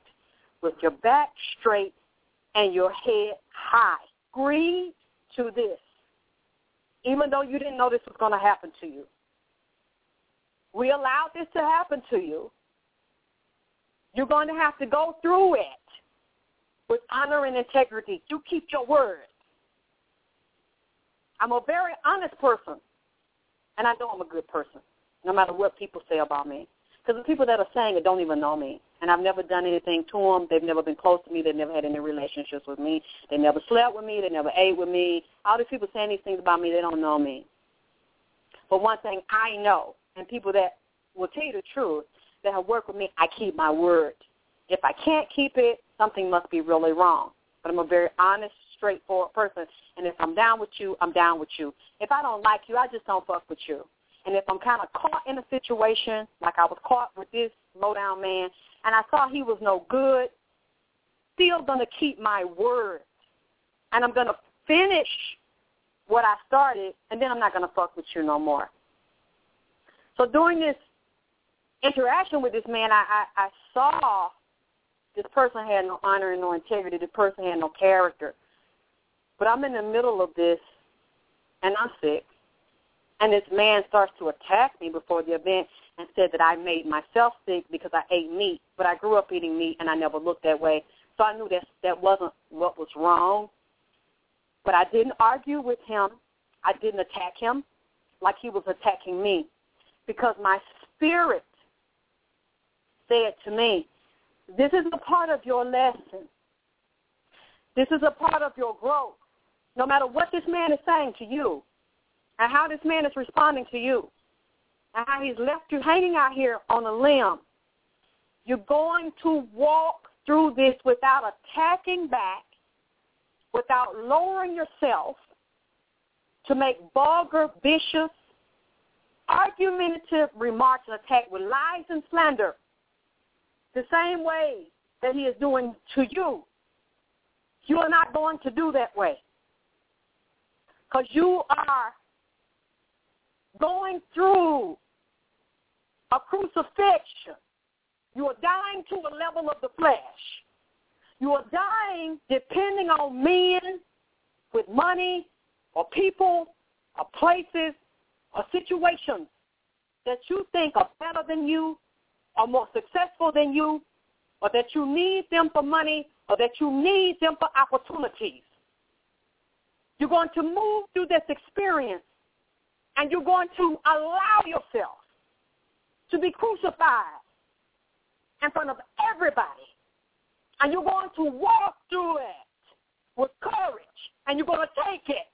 with your back straight and your head high. Agree to this, even though you didn't know this was going to happen to you. We allowed this to happen to you. You're going to have to go through it with honor and integrity. You keep your word. I'm a very honest person, and I know I'm a good person, no matter what people say about me. Because the people that are saying it don't even know me, and I've never done anything to them. They've never been close to me. They've never had any relationships with me. They never slept with me. They never ate with me. All these people saying these things about me, they don't know me. But one thing I know, and people that will tell you the truth that have worked with me, I keep my word. If I can't keep it, something must be really wrong. But I'm a very honest, straightforward person. And if I'm down with you, I'm down with you. If I don't like you, I just don't fuck with you. And if I'm kind of caught in a situation, like I was caught with this low-down man, and I saw he was no good, still going to keep my word. And I'm going to finish what I started, and then I'm not going to fuck with you no more. So during this interaction with this man, I, I, I saw this person had no honor and no integrity. This person had no character. But I'm in the middle of this, and I'm sick. And this man starts to attack me before the event and said that I made myself sick because I ate meat. But I grew up eating meat, and I never looked that way. So I knew that that wasn't what was wrong. But I didn't argue with him. I didn't attack him like he was attacking me because my spirit said to me, this is a part of your lesson. This is a part of your growth. No matter what this man is saying to you and how this man is responding to you and how he's left you hanging out here on a limb, you're going to walk through this without attacking back, without lowering yourself to make vulgar, vicious, argumentative remarks and attack with lies and slander the same way that he is doing to you. You are not going to do that way. Because you are going through a crucifixion. You are dying to a level of the flesh. You are dying depending on men with money or people or places or situations that you think are better than you are more successful than you or that you need them for money or that you need them for opportunities. You're going to move through this experience and you're going to allow yourself to be crucified in front of everybody. And you're going to walk through it with courage and you're going to take it.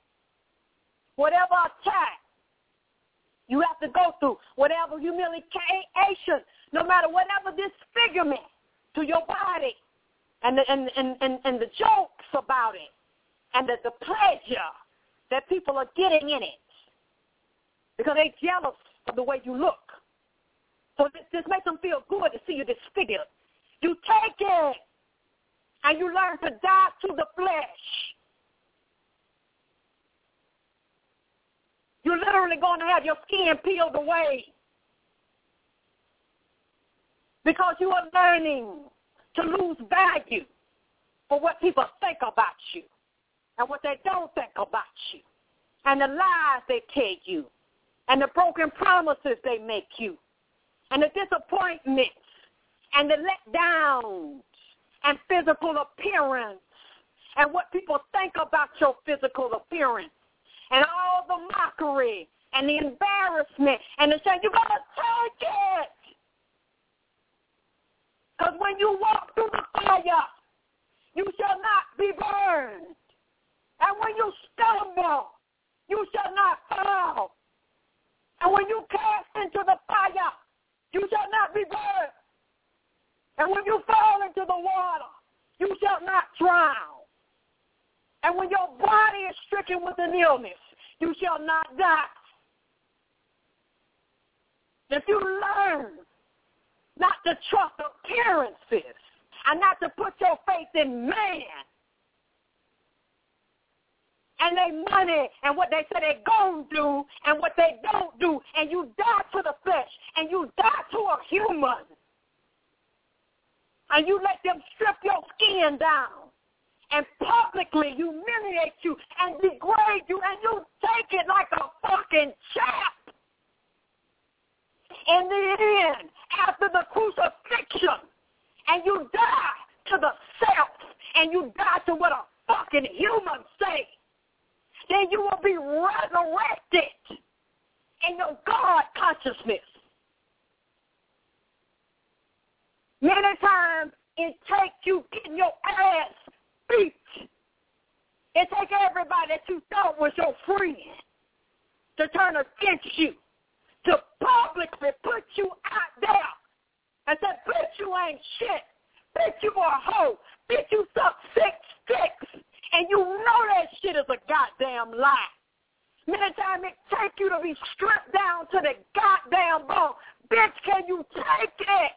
Whatever attack You have to go through whatever humiliation, no matter whatever disfigurement to your body and the, and, and, and, and the jokes about it and the, the pleasure that people are getting in it because they're jealous of the way you look. So this, this makes them feel good to see you disfigured. You take it and you learn to die to the flesh. You're literally going to have your skin peeled away. Because you are learning to lose value for what people think about you and what they don't think about you and the lies they tell you and the broken promises they make you and the disappointments and the letdowns and physical appearance and what people think about your physical appearance and all the mockery and the embarrassment and the saying, you got to take it. Because when you walk through the fire, you shall not be burned. And when you stumble, you shall not fall. And when you cast into the fire, you shall not be burned. And when you fall into the water, you shall not drown. And when your body is stricken with an illness, you shall not die. If you learn not to trust appearances and not to put your faith in man and they money and what they say they're going to do and what they don't do and you die to the flesh and you die to a human and you let them strip your skin down and publicly humiliate you and degrade you and you take it like a fucking chap. In the end, after the crucifixion, and you die to the self, and you die to what a fucking human say, then you will be resurrected in your God consciousness. Many times it takes you getting your ass beat. It takes everybody that you thought was your friend to turn against you, to publicly put you out there and say, bitch, you ain't shit. Bitch, you a hoe. Bitch, you suck six sticks. And you know that shit is a goddamn lie. Many times it takes you to be stripped down to the goddamn bone. Bitch, can you take it?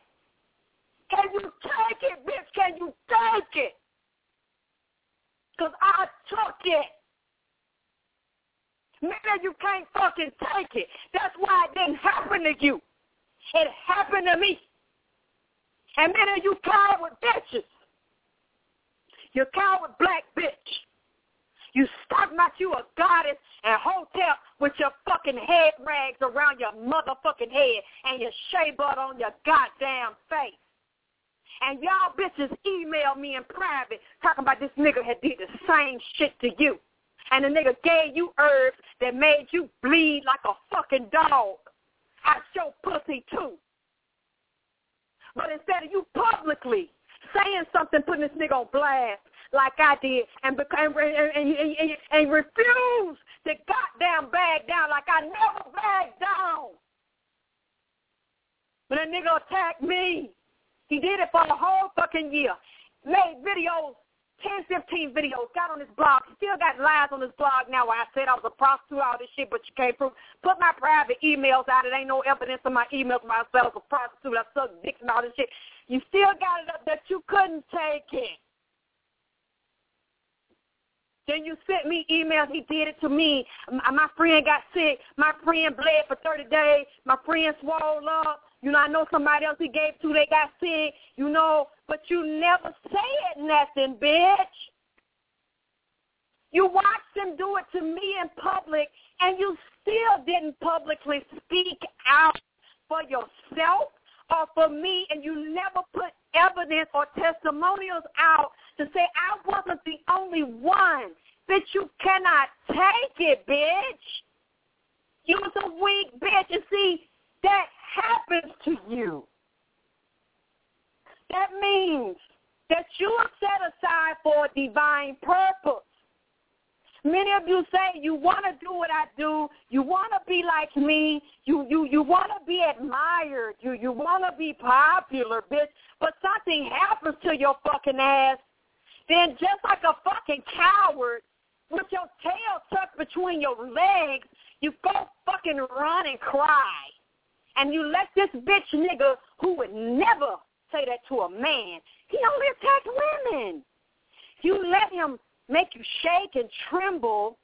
Can you take it, bitch? Can you take it? Because I took it. Maybe you can't fucking take it. That's why it didn't happen to you. It happened to me. And many of you with bitches. You coward black bitch. You stop about you a goddess and hotel with your fucking head rags around your motherfucking head and your shea butter on your goddamn face. And y'all bitches email me in private talking about this nigga had did the same shit to you. And the nigga gave you herbs that made you bleed like a fucking dog. I show pussy too. But instead of you publicly saying something, putting this nigga on blast like I did, and and, and, and, and refuse to goddamn bag down like I never bagged down. When a nigga attacked me, he did it for a whole fucking year. Made videos, 10, 15 videos, got on his blog. Still got lies on his blog now where I said I was a prostitute, all this shit, but you can't prove. Put my private emails out. It ain't no evidence of my emails where I said I was a prostitute. I sucked dicks and all this shit. You still got it up that you couldn't take it. Then you sent me emails. He did it to me. My friend got sick. My friend bled for 30 days. My friend swole up. You know, I know somebody else he gave to, they got sick, you know, but you never said nothing, bitch. You watched them do it to me in public, and you still didn't publicly speak out for yourself or for me, and you never put evidence or testimonials out to say I wasn't the only one. Bitch, you cannot take it, bitch. You was a weak bitch. And see, that happens to you. That means that you are set aside for a divine purpose. Many of you say you want to do what I do. You want to be like me. you you you want to be admired. You you want to be popular, bitch. But something happens to your fucking ass, then just like a fucking coward with your tail tucked between your legs, you go fucking run and cry. And you let this bitch nigga who would never say that to a man, he only attacks women. You let him make you shake and tremble.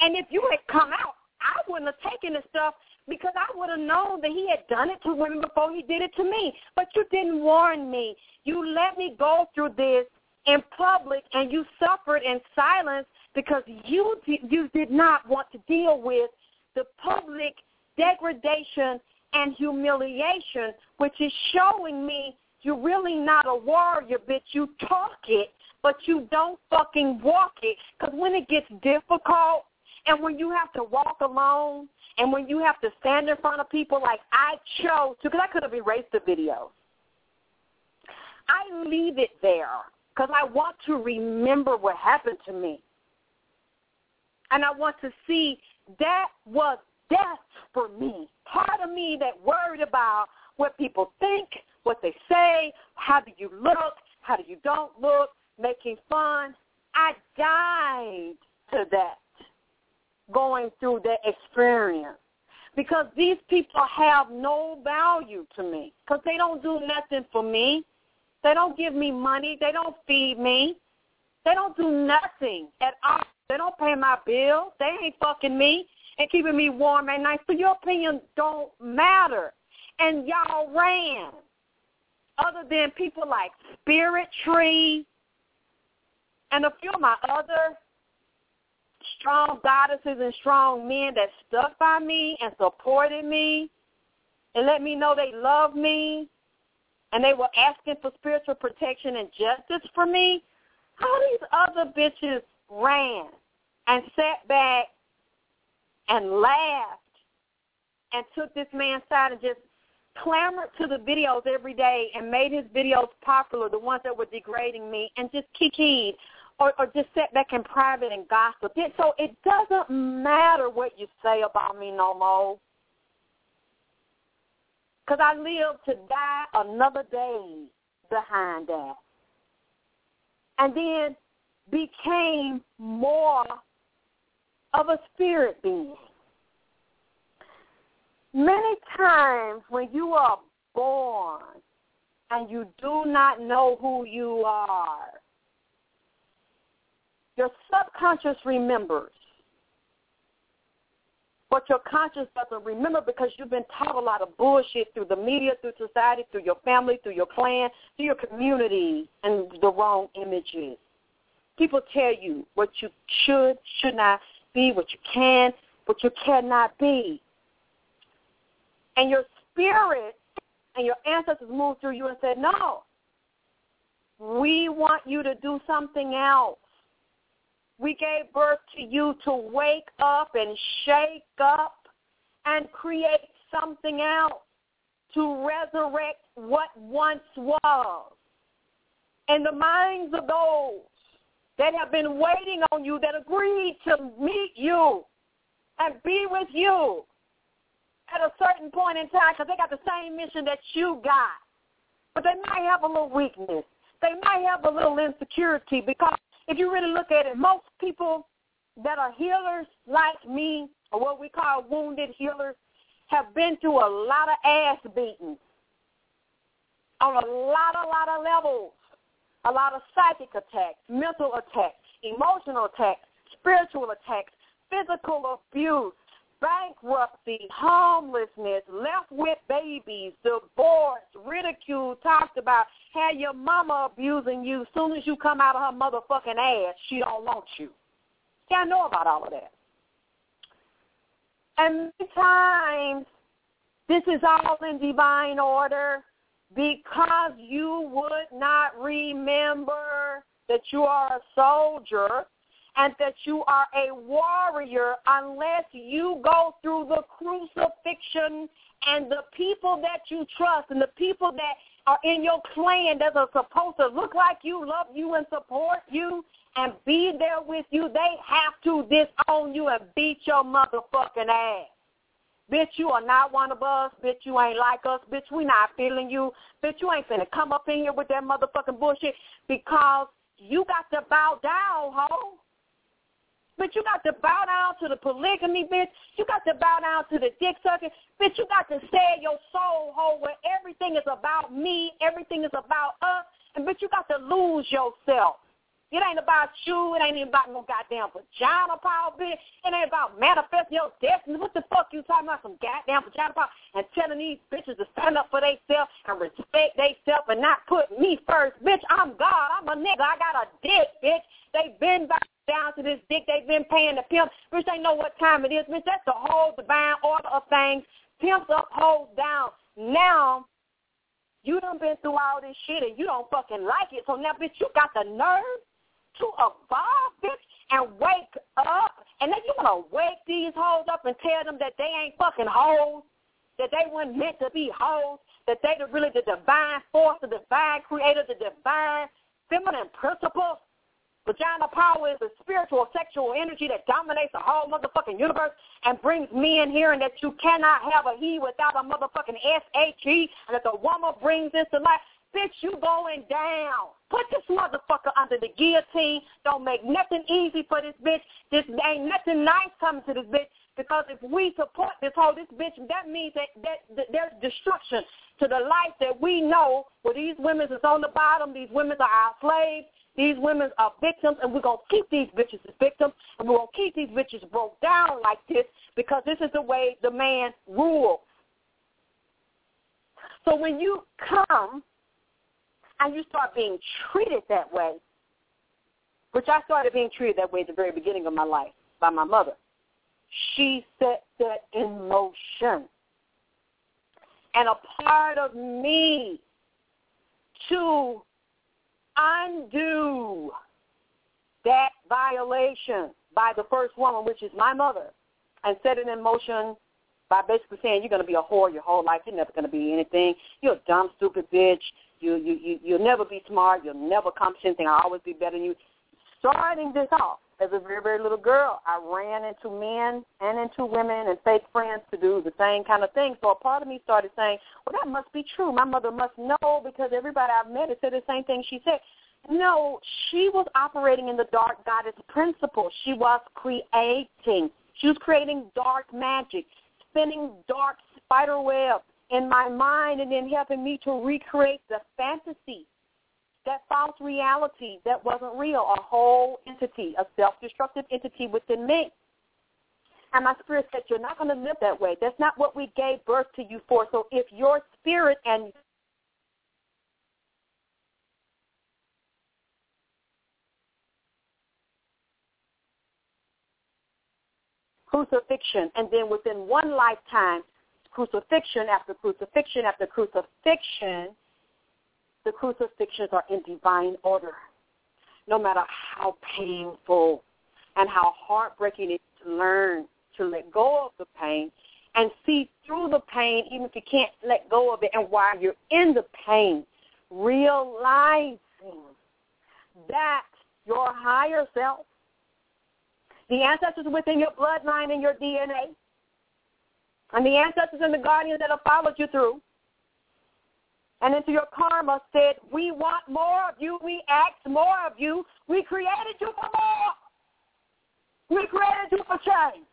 And if you had come out, I wouldn't have taken the stuff because I would have known that he had done it to women before he did it to me. But you didn't warn me. You let me go through this in public and you suffered in silence because you you did not want to deal with the public degradation and humiliation, which is showing me you're really not a warrior, bitch. You talk it, but you don't fucking walk it. Because when it gets difficult and when you have to walk alone and when you have to stand in front of people like I chose to, because I could have erased the video. I leave it there because I want to remember what happened to me. And I want to see that was death for me. Part of me that worried about what people think, what they say, how do you look, how do you don't look, making fun. I died to that, going through that experience. Because these people have no value to me. Because they don't do nothing for me. They don't give me money. They don't feed me. They don't do nothing at all. They don't pay my bills. They ain't fucking me and keeping me warm at night. So your opinion don't matter. And y'all ran. Other than people like Spirit Tree and a few of my other strong goddesses and strong men that stuck by me and supported me and let me know they love me and they were asking for spiritual protection and justice for me, all these other bitches ran and sat back and laughed and took this man's side and just clamored to the videos every day and made his videos popular, the ones that were degrading me, and just kikied or, or just sat back in private and gossip. So it doesn't matter what you say about me no more. Because I live to die another day behind that. And then became more of a spirit being. Many times when you are born and you do not know who you are, your subconscious remembers. But your conscious doesn't remember because you've been taught a lot of bullshit through the media, through society, through your family, through your clan, through your community, and the wrong images. People tell you what you should, should not be, what you can, what you cannot be. And your spirit and your ancestors moved through you and said, no, we want you to do something else. We gave birth to you to wake up and shake up and create something else to resurrect what once was. In the minds of those that have been waiting on you, that agreed to meet you and be with you at a certain point in time because they got the same mission that you got. But they might have a little weakness. They might have a little insecurity because if you really look at it, most people that are healers like me, or what we call wounded healers, have been through a lot of ass beating on a lot, a lot of levels a lot of psychic attacks, mental attacks, emotional attacks, spiritual attacks, physical abuse, bankruptcy, homelessness, left with babies, divorce, ridicule, talked about, how your mama abusing you. As Soon as you come out of her motherfucking ass, she don't want you. See, I know about all of that. And many times, this is all in divine order because you would not remember that you are a soldier and that you are a warrior unless you go through the crucifixion and the people that you trust and the people that are in your clan that are supposed to look like you, love you, and support you and be there with you, they have to disown you and beat your motherfucking ass. Bitch, you are not one of us. Bitch, you ain't like us. Bitch, we not feeling you. Bitch, you ain't finna come up in here with that motherfucking bullshit because you got to bow down, ho. Bitch, you got to bow down to the polygamy, bitch. You got to bow down to the dick sucking. Bitch, you got to stay your soul hole where everything is about me, everything is about us. And bitch, you got to lose yourself. It ain't about you. It ain't even about no goddamn vagina power, bitch. It ain't about manifesting your destiny. What the fuck you talking about? Some goddamn vagina power and telling these bitches to stand up for themselves and respect themselves and not put me first. Bitch, I'm God. I'm a nigga. I got a dick, bitch. They've been down to this dick. They've been paying the pimp. Bitch, they know what time it is. Bitch, that's the whole divine order of things. Pimps up, hold down. Now, you done been through all this shit and you don't fucking like it. So now, bitch, you got the nerve to evolve, bitch, and wake up. And then you want to wake these hoes up and tell them that they ain't fucking hoes, that they weren't meant to be hoes, that they are really the divine force, the divine creator, the divine feminine principle. Vagina power is a spiritual, sexual energy that dominates the whole motherfucking universe and brings men here and that you cannot have a he without a motherfucking S-H-E and that the woman brings this to life. Bitch, you going down. Put this motherfucker under the guillotine. Don't make nothing easy for this bitch. This ain't nothing nice coming to this bitch. Because if we support this whole this bitch, that means that, that, that there's destruction to the life that we know where these women is on the bottom, these women are our slaves, these women are victims, and we're going to keep these bitches as victims, and we're going to keep these bitches broke down like this because this is the way the man rules. So when you come and you start being treated that way, which I started being treated that way at the very beginning of my life by my mother, she set that in motion. And a part of me to undo that violation by the first woman, which is my mother, and set it in motion by basically saying you're going to be a whore your whole life. You're never going to be anything. You're a dumb, stupid bitch. You, you, you, you'll never be smart. You'll never accomplish anything. I'll always be better than you. Starting this off as a very, very little girl, I ran into men and into women and fake friends to do the same kind of thing. So a part of me started saying, well, that must be true. My mother must know because everybody I've met has said the same thing she said. No, she was operating in the dark goddess principle. She was creating. She was creating dark magic, spinning dark spider webs in my mind and then helping me to recreate the fantasy, that false reality that wasn't real, a whole entity, a self-destructive entity within me. And my spirit said, you're not going to live that way. That's not what we gave birth to you for. So if your spirit and crucifixion, and then within one lifetime, crucifixion after crucifixion after crucifixion, the crucifixions are in divine order. No matter how painful and how heartbreaking it is to learn to let go of the pain and see through the pain, even if you can't let go of it, and while you're in the pain, realizing that your higher self, the ancestors within your bloodline and your DNA, and the ancestors and the guardians that have followed you through, and into your karma said, we want more of you. We ask more of you. We created you for more. We created you for change.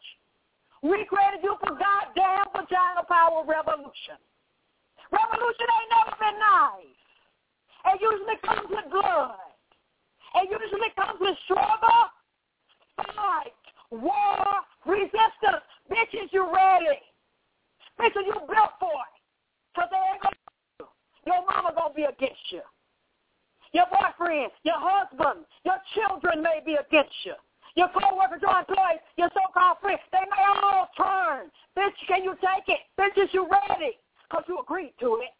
We created you for goddamn vagina power revolution. Revolution ain't never been nice. It usually comes with blood. It usually comes with struggle, fight, war, resistance. Bitches, you ready. Bitches, you built for it. Because they ain't going to Your mama going to be against you. Your boyfriend, your husband, your children may be against you. Your co-workers, your employees, your so-called friends, they may all turn. Bitch, can you take it? Bitches, you ready? Because you agreed to it.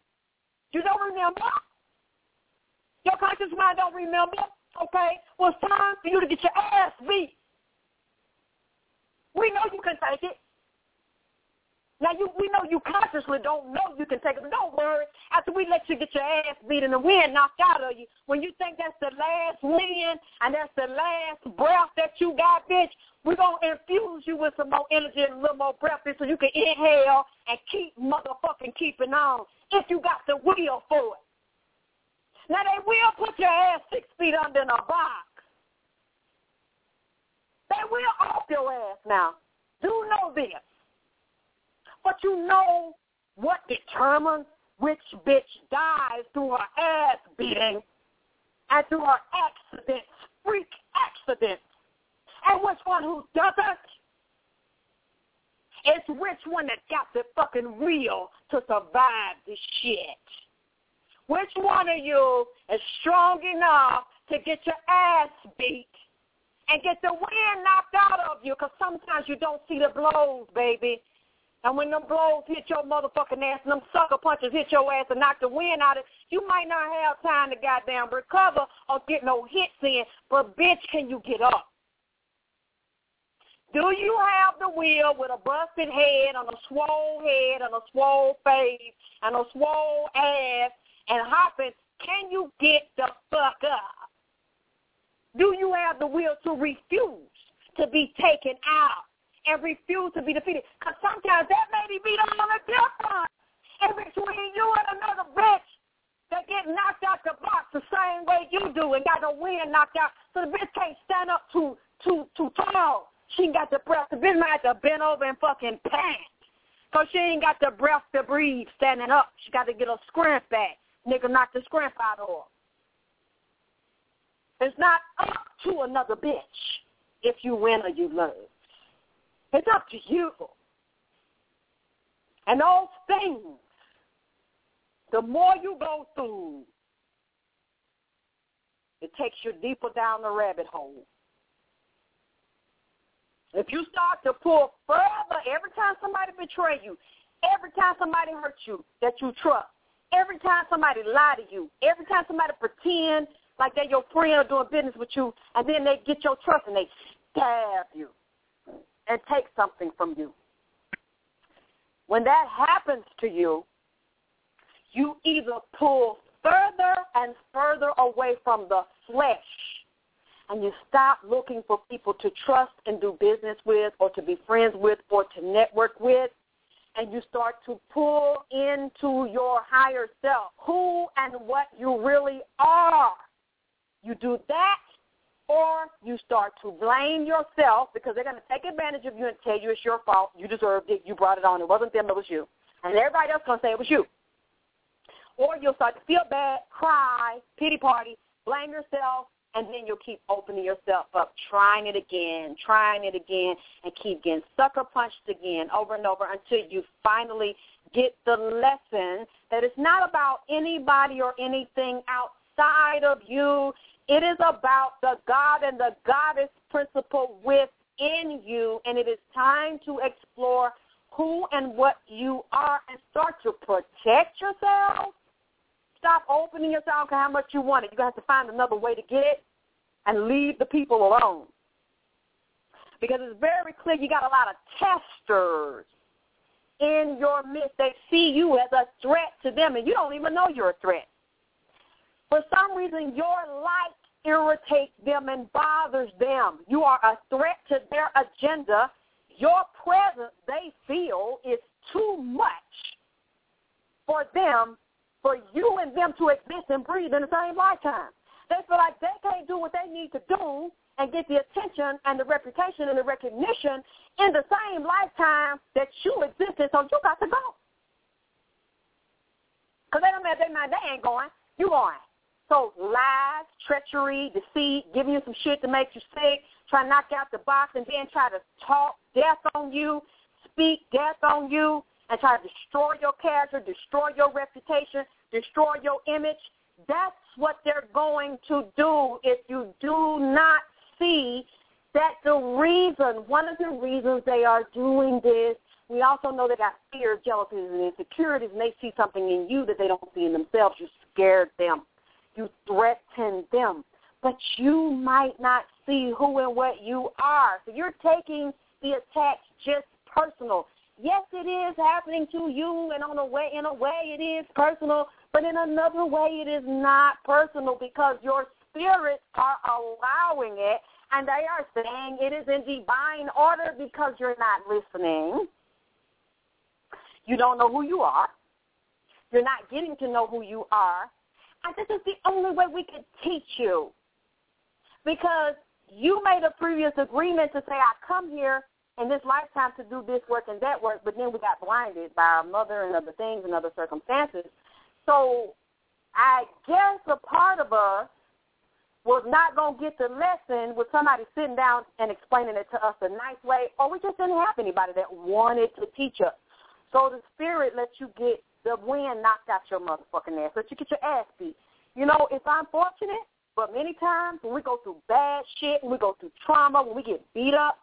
You don't remember? Your conscious mind don't remember? Okay? Well, it's time for you to get your ass beat. We know you can take it. Now you we know you consciously don't know you can take it, don't worry. After we let you get your ass beat and the wind knocked out of you, when you think that's the last wind and that's the last breath that you got, bitch, we're gonna infuse you with some more energy and a little more breath so you can inhale and keep motherfucking keeping on. If you got the will for it. Now they will put your ass six feet under in a box. They will off your ass now. Do know this. But you know what determines which bitch dies through her ass beating and through her accidents, freak accidents, and which one who doesn't? It's which one that got the fucking will to survive this shit. Which one of you is strong enough to get your ass beat and get the wind knocked out of you? Because sometimes you don't see the blows, baby. And when them blows hit your motherfucking ass and them sucker punches hit your ass and knock the wind out of you might not have time to goddamn recover or get no hits in, but bitch, can you get up? Do you have the will with a busted head and a swole head and a swole face and a swole ass and hopping? Can you get the fuck up? Do you have the will to refuse to be taken out and refuse to be defeated? Because sometimes that may be on a difference in between you and another bitch that get knocked out the box the same way you do and got the wind knocked out. So the bitch can't stand up too too too tall. She ain't got the breath. The bitch might have to bend over and fucking pant. Because she ain't got the breath to breathe standing up. She got to get a scrimp back. Nigga knock the scrimp out of her. It's not up to another bitch if you win or you lose. It's up to you. And those things, the more you go through, it takes you deeper down the rabbit hole. If you start to pull further every time somebody betray you, every time somebody hurts you that you trust, every time somebody lie to you, every time somebody pretend like they're your friend or doing business with you, and then they get your trust and they stab you and take something from you. When that happens to you, you either pull further and further away from the flesh and you stop looking for people to trust and do business with or to be friends with or to network with and you start to pull into your higher self who and what you really are. You do that or you start to blame yourself because they're going to take advantage of you and tell you it's your fault. You deserved it. You brought it on. It wasn't them. It was you. And everybody else going to say it was you. Or you'll start to feel bad, cry, pity party, blame yourself, and then you'll keep opening yourself up, trying it again, trying it again, and keep getting sucker punched again over and over until you finally get the lesson that it's not about anybody or anything outside of you. It is about the God and the goddess principle within you, and it is time to explore who and what you are and start to protect yourself Stop opening yourself to how much you want it. You're going to have to find another way to get it and leave the people alone. Because it's very clear you got a lot of testers in your midst. They see you as a threat to them, and you don't even know you're a threat. For some reason, your light irritates them and bothers them. You are a threat to their agenda. Your presence, they feel, is too much for them for you and them to exist and breathe in the same lifetime. They feel like they can't do what they need to do and get the attention and the reputation and the recognition in the same lifetime that you existed, so you got to go. Because they don't have their mind, they ain't going. You going. So lies, treachery, deceit, giving you some shit to make you sick, try to knock out the box and then try to talk death on you, speak death on you, and try to destroy your character, destroy your reputation, destroy your image. That's what they're going to do if you do not see that the reason, one of the reasons they are doing this, we also know they got fear, jealousy, and insecurities, and they see something in you that they don't see in themselves. You scared them. You threaten them. But you might not see who and what you are. So you're taking the attacks just personal. Yes, it is happening to you, and on a way, in a way, it is personal, but in another way, it is not personal because your spirits are allowing it, and they are saying it is in divine order because you're not listening. You don't know who you are. You're not getting to know who you are. And this is the only way we can teach you. Because you made a previous agreement to say, I come here in this lifetime to do this work and that work, but then we got blinded by our mother and other things and other circumstances. So I guess a part of us was not going to get the lesson with somebody sitting down and explaining it to us a nice way, or we just didn't have anybody that wanted to teach us. So the spirit lets you get the wind knocked out your motherfucking ass, let you get your ass beat. You know, it's unfortunate, but many times when we go through bad shit, when we go through trauma, when we get beat up,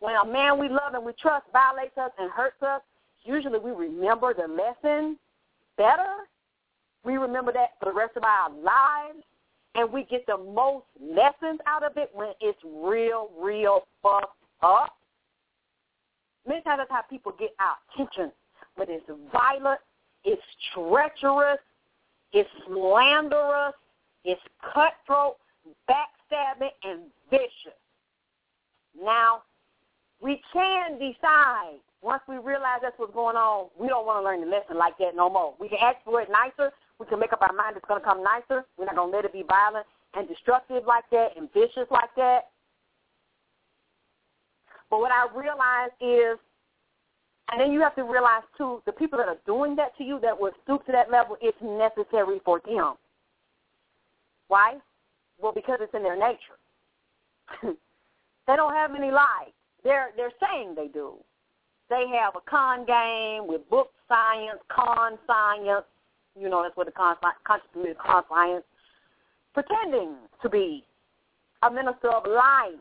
when a man we love and we trust violates us and hurts us, usually we remember the lesson better. We remember that for the rest of our lives, and we get the most lessons out of it when it's real, real fucked up. Many times that's how people get our attention, but it's violent, it's treacherous, it's slanderous, it's cutthroat, backstabbing, and vicious. Now, we can decide once we realize that's what's going on, we don't want to learn the lesson like that no more. We can ask for it nicer. We can make up our mind it's going to come nicer. We're not going to let it be violent and destructive like that and vicious like that. But what I realize is, and then you have to realize too, the people that are doing that to you that would stoop to that level, it's necessary for them. Why? Well, because it's in their nature. (laughs) they don't have any life. They're they're saying they do. They have a con game with book science, con science. You know that's what the con consciousness con science. Pretending to be a minister of light,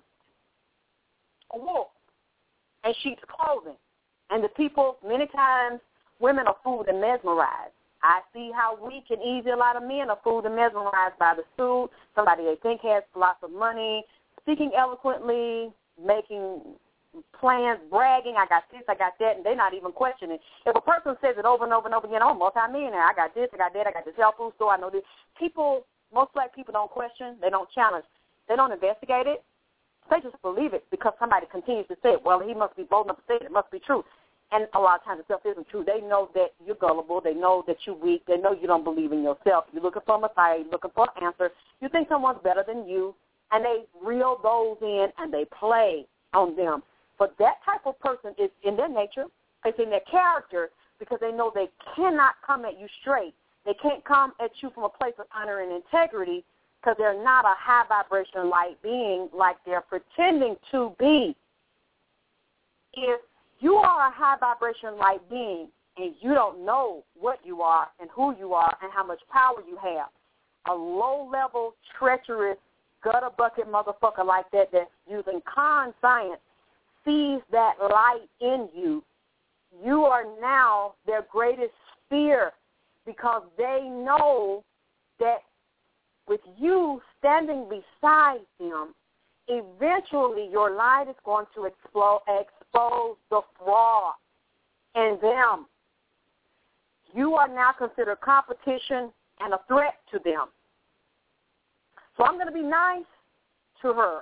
a wolf, and sheep's clothing. And the people, many times, women are fooled and mesmerized. I see how weak and easy a lot of men are fooled and mesmerized by the suit, somebody they think has lots of money, speaking eloquently, making plans, bragging, I got this, I got that, and they're not even questioning. If a person says it over and over and over again, oh, multi-millionaire, I got this, I got that, I got this health food store, I know this. People, most black people don't question, they don't challenge, they don't investigate it. They just believe it because somebody continues to say it. Well, he must be bold enough to say it. It must be true. And a lot of times the stuff isn't true. They know that you're gullible. They know that you're weak. They know you don't believe in yourself. You're looking for a messiah. You're looking for an answer. You think someone's better than you. And they reel those in and they play on them. But that type of person is in their nature, it's in their character because they know they cannot come at you straight. They can't come at you from a place of honor and integrity because they're not a high vibration light being like they're pretending to be. If you are a high vibration light being and you don't know what you are and who you are and how much power you have, a low level, treacherous, gutter bucket motherfucker like that that's using con science sees that light in you, you are now their greatest fear because they know that with you standing beside them, eventually your light is going to explode, expose the fraud in them. You are now considered competition and a threat to them. So I'm going to be nice to her.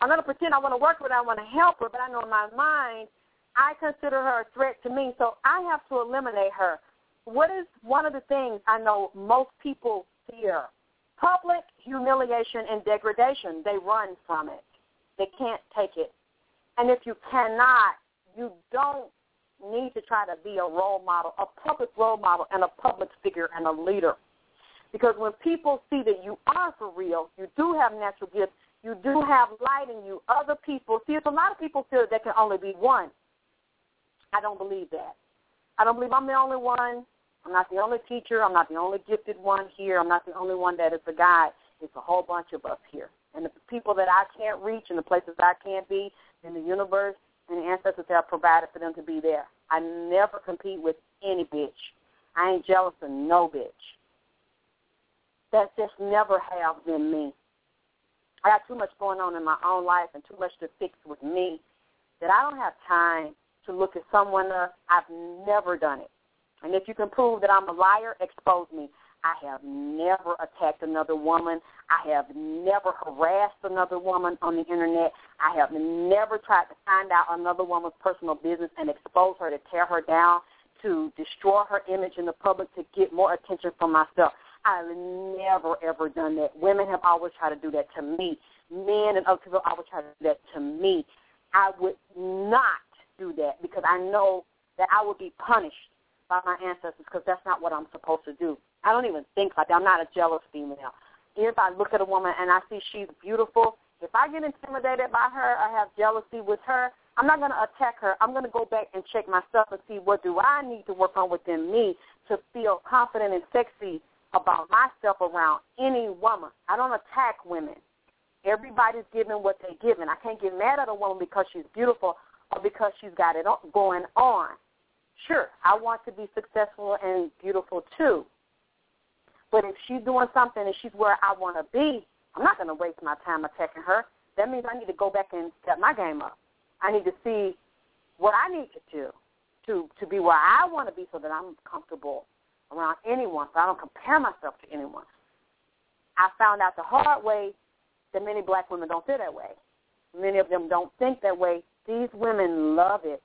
I'm going to pretend I want to work with her, I want to help her, but I know in my mind I consider her a threat to me, so I have to eliminate her. What is one of the things I know most people fear? Public humiliation and degradation. They run from it. They can't take it. And if you cannot, you don't need to try to be a role model, a public role model and a public figure and a leader. Because when people see that you are for real, you do have natural gifts, you do have light in you. Other people, see, a lot of people feel there can only be one. I don't believe that. I don't believe I'm the only one. I'm not the only teacher. I'm not the only gifted one here. I'm not the only one that is a guide. It's a whole bunch of us here. And the people that I can't reach and the places I can't be in the universe and the ancestors that have provided for them to be there. I never compete with any bitch. I ain't jealous of no bitch. That's just never have been me. I got too much going on in my own life and too much to fix with me that I don't have time to look at someone else. I've never done it. And if you can prove that I'm a liar, expose me. I have never attacked another woman. I have never harassed another woman on the internet. I have never tried to find out another woman's personal business and expose her to tear her down, to destroy her image in the public, to get more attention from myself. I've never, ever done that. Women have always tried to do that to me. Men and other people always try to do that to me. I would not do that because I know that I would be punished by my ancestors because that's not what I'm supposed to do. I don't even think like that. I'm not a jealous female. If I look at a woman and I see she's beautiful, if I get intimidated by her or have jealousy with her, I'm not going to attack her. I'm going to go back and check myself and see what do I need to work on within me to feel confident and sexy about myself around any woman. I don't attack women. Everybody's giving what they're giving. I can't get mad at a woman because she's beautiful or because she's got it going on. Sure, I want to be successful and beautiful too. But if she's doing something and she's where I want to be, I'm not going to waste my time attacking her. That means I need to go back and step my game up. I need to see what I need to do to to be where I want to be so that I'm comfortable around anyone, so I don't compare myself to anyone. I found out the hard way that many black women don't feel that way. Many of them don't think that way. These women love it.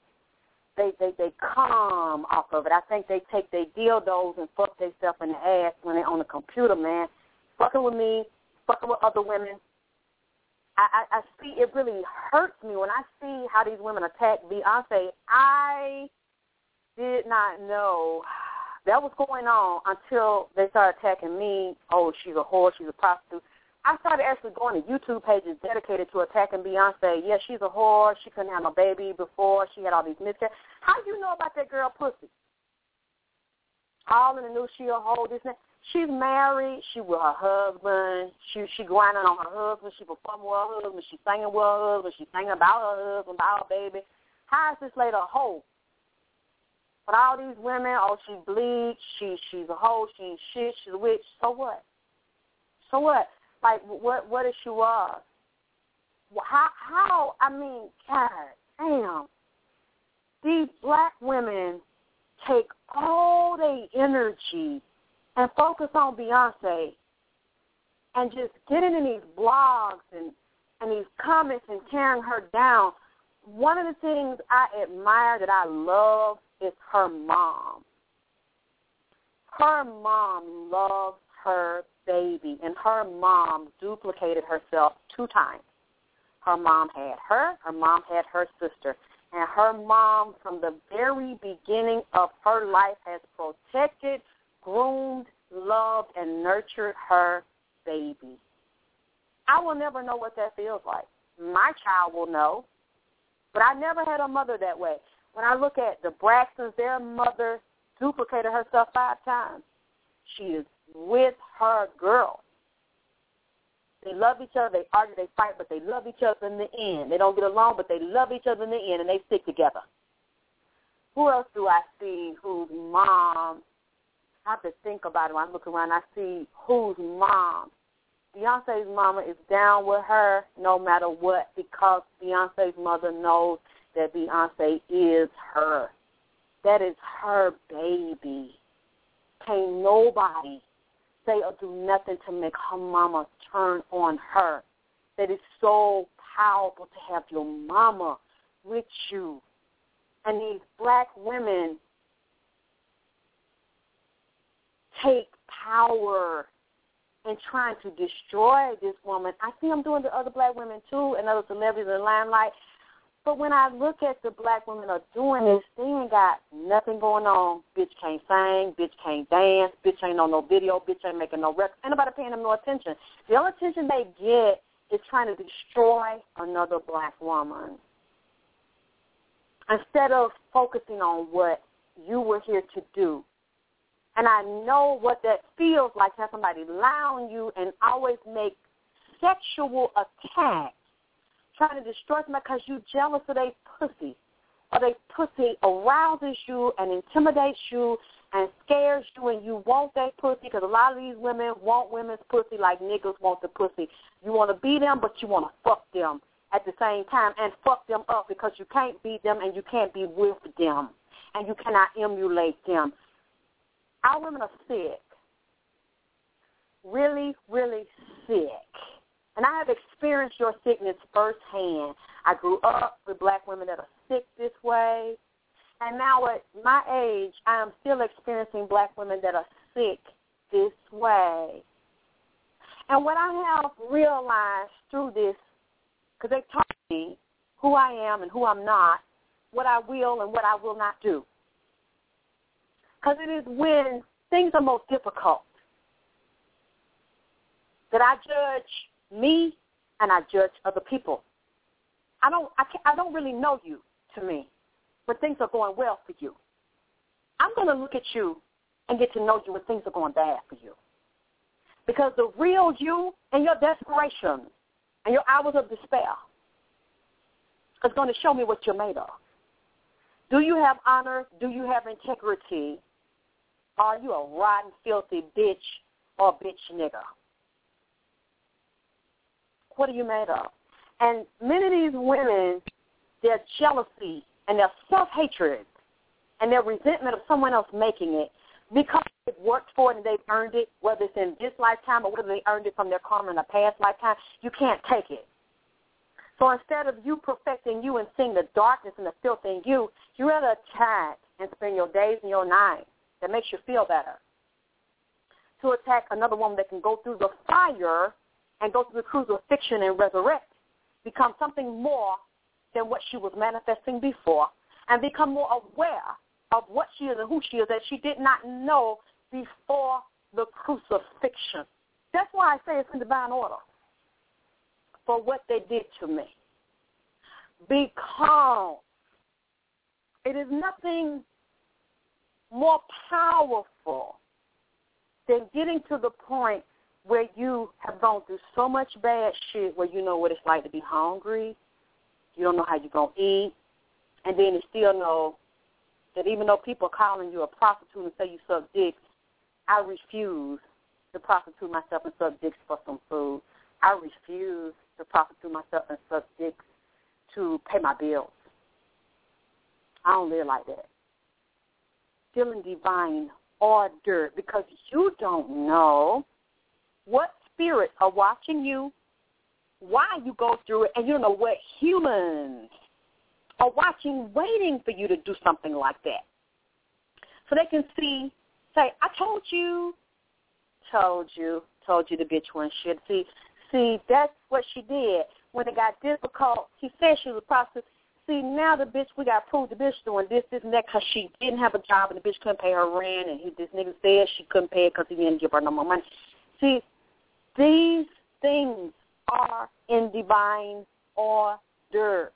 They they they come off of it. I think they take their dildos and fuck themselves in the ass when they're on the computer, man. Fucking with me, fucking with other women. I, I, I see it really hurts me when I see how these women attack Beyonce. I did not know that was going on until they started attacking me. Oh, she's a whore, she's a prostitute. I started actually going to YouTube pages dedicated to attacking Beyonce. Yeah, she's a whore. She couldn't have a baby before. She had all these miscarriages. How do you know about that girl pussy? All in the news, she a whore, this and that. She's married. She with her husband. She she grinding on her husband. She performing with her husband. She singing with her husband. She singing about her husband, about her baby. How is this lady a hoe? But all these women, oh, she bleeds, she she's a hoe, she ain't shit, she's a witch. So what? So what? Like what? What is she was? How? How? I mean, God, damn. These black women take all their energy and focus on Beyonce and just getting in these blogs and and these comments and tearing her down. One of the things I admire that I love is her mom. Her mom loves her baby, and her mom duplicated herself two times. Her mom had her, her mom had her sister. And her mom, from the very beginning of her life, has protected, groomed, loved, and nurtured her baby. I will never know what that feels like. My child will know, but I never had a mother that way. When I look at the Braxtons, their mother duplicated herself five times. She is with her girl. They love each other. They argue, they fight, but they love each other in the end. They don't get along, but they love each other in the end, and they stick together. Who else do I see whose mom? I have to think about it. When I look around, I see whose mom. Beyonce's mama is down with her no matter what because Beyonce's mother knows that Beyonce is her. That is her baby. Can't nobody say or do nothing to make her mama turn on her. That is so powerful to have your mama with you. And these black women take power in trying to destroy this woman. I see them doing to other black women too and other celebrities in the limelight. But when I look at the black women are doing this, they ain't got nothing going on. Bitch can't sing, bitch can't dance, bitch ain't on no video, bitch ain't making no records. Ain't nobody paying them no attention. The only attention they get is trying to destroy another black woman. Instead of focusing on what you were here to do. And I know what that feels like to have somebody lie on you and always make sexual attacks trying to destroy somebody because you jealous of their pussy. Or they pussy arouses you and intimidates you and scares you and you want that pussy because a lot of these women want women's pussy like niggas want the pussy. You want to be them, but you want to fuck them. at the same time and fuck them up because you can't beat them and you can't be with them and you cannot emulate them. Our women are sick. Really, really sick. And I have experienced your sickness firsthand. I grew up with black women that are sick this way. And now at my age, I am still experiencing black women that are sick this way. And what I have realized through this, because they taught me who I am and who I'm not, what I will and what I will not do. Because it is when things are most difficult that I judge me and I judge other people. I don't I, can't, I don't really know you to me when things are going well for you. I'm going to look at you and get to know you when things are going bad for you. Because the real you and your desperation and your hours of despair is going to show me what you're made of. Do you have honor? Do you have integrity? Are you a rotten, filthy bitch or bitch nigger? What are you made of? And many of these women, their jealousy and their self-hatred and their resentment of someone else making it because they've worked for it and they've earned it, whether it's in this lifetime or whether they earned it from their karma in a past lifetime, you can't take it. So instead of you perfecting you and seeing the darkness and the filth in you, you rather attack and spend your days and your nights that makes you feel better. To attack another woman that can go through the fire and go through the crucifixion and resurrect, become something more than what she was manifesting before, and become more aware of what she is and who she is that she did not know before the crucifixion. That's why I say it's in divine order for what they did to me. Because it is nothing more powerful than getting to the point where you have gone through so much bad shit where you know what it's like to be hungry, you don't know how you're going to eat, and then you still know that even though people are calling you a prostitute and say you suck dicks, I refuse to prostitute myself and suck dicks for some food. I refuse to prostitute myself and suck dicks to pay my bills. I don't live like that. Still in divine order because you don't know what spirits are watching you, why you go through it, and you don't know what humans are watching, waiting for you to do something like that. So they can see, say, I told you, told you, told you the bitch wasn't shit. See, see, that's what she did. When it got difficult, she said she was a prostitute. See, now the bitch, we got proved the bitch doing this, this, and that because she didn't have a job and the bitch couldn't pay her rent, and he, this nigga said she couldn't pay it because he didn't give her no more money. See, these things are in divine order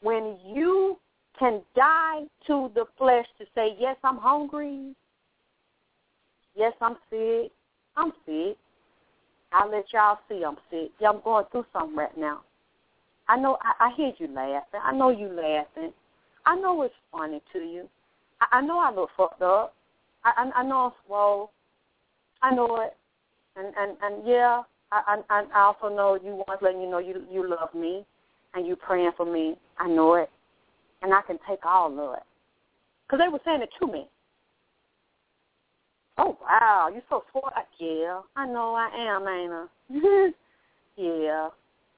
when you can die to the flesh to say, yes, I'm hungry. Yes, I'm sick. I'm sick. I'll let y'all see I'm sick. Yeah, I'm going through something right now. I know. I, I hear you laughing. I know you laughing. I know it's funny to you. I, I know I look fucked up. I, I, I know I'm swole. I know it. And and and yeah, I I, I also know you want to let you know you you love me and you praying for me. I know it. And I can take all of it. Because they were saying it to me. Oh, wow, you're so smart. Yeah, I know I am, ain't I? (laughs) yeah,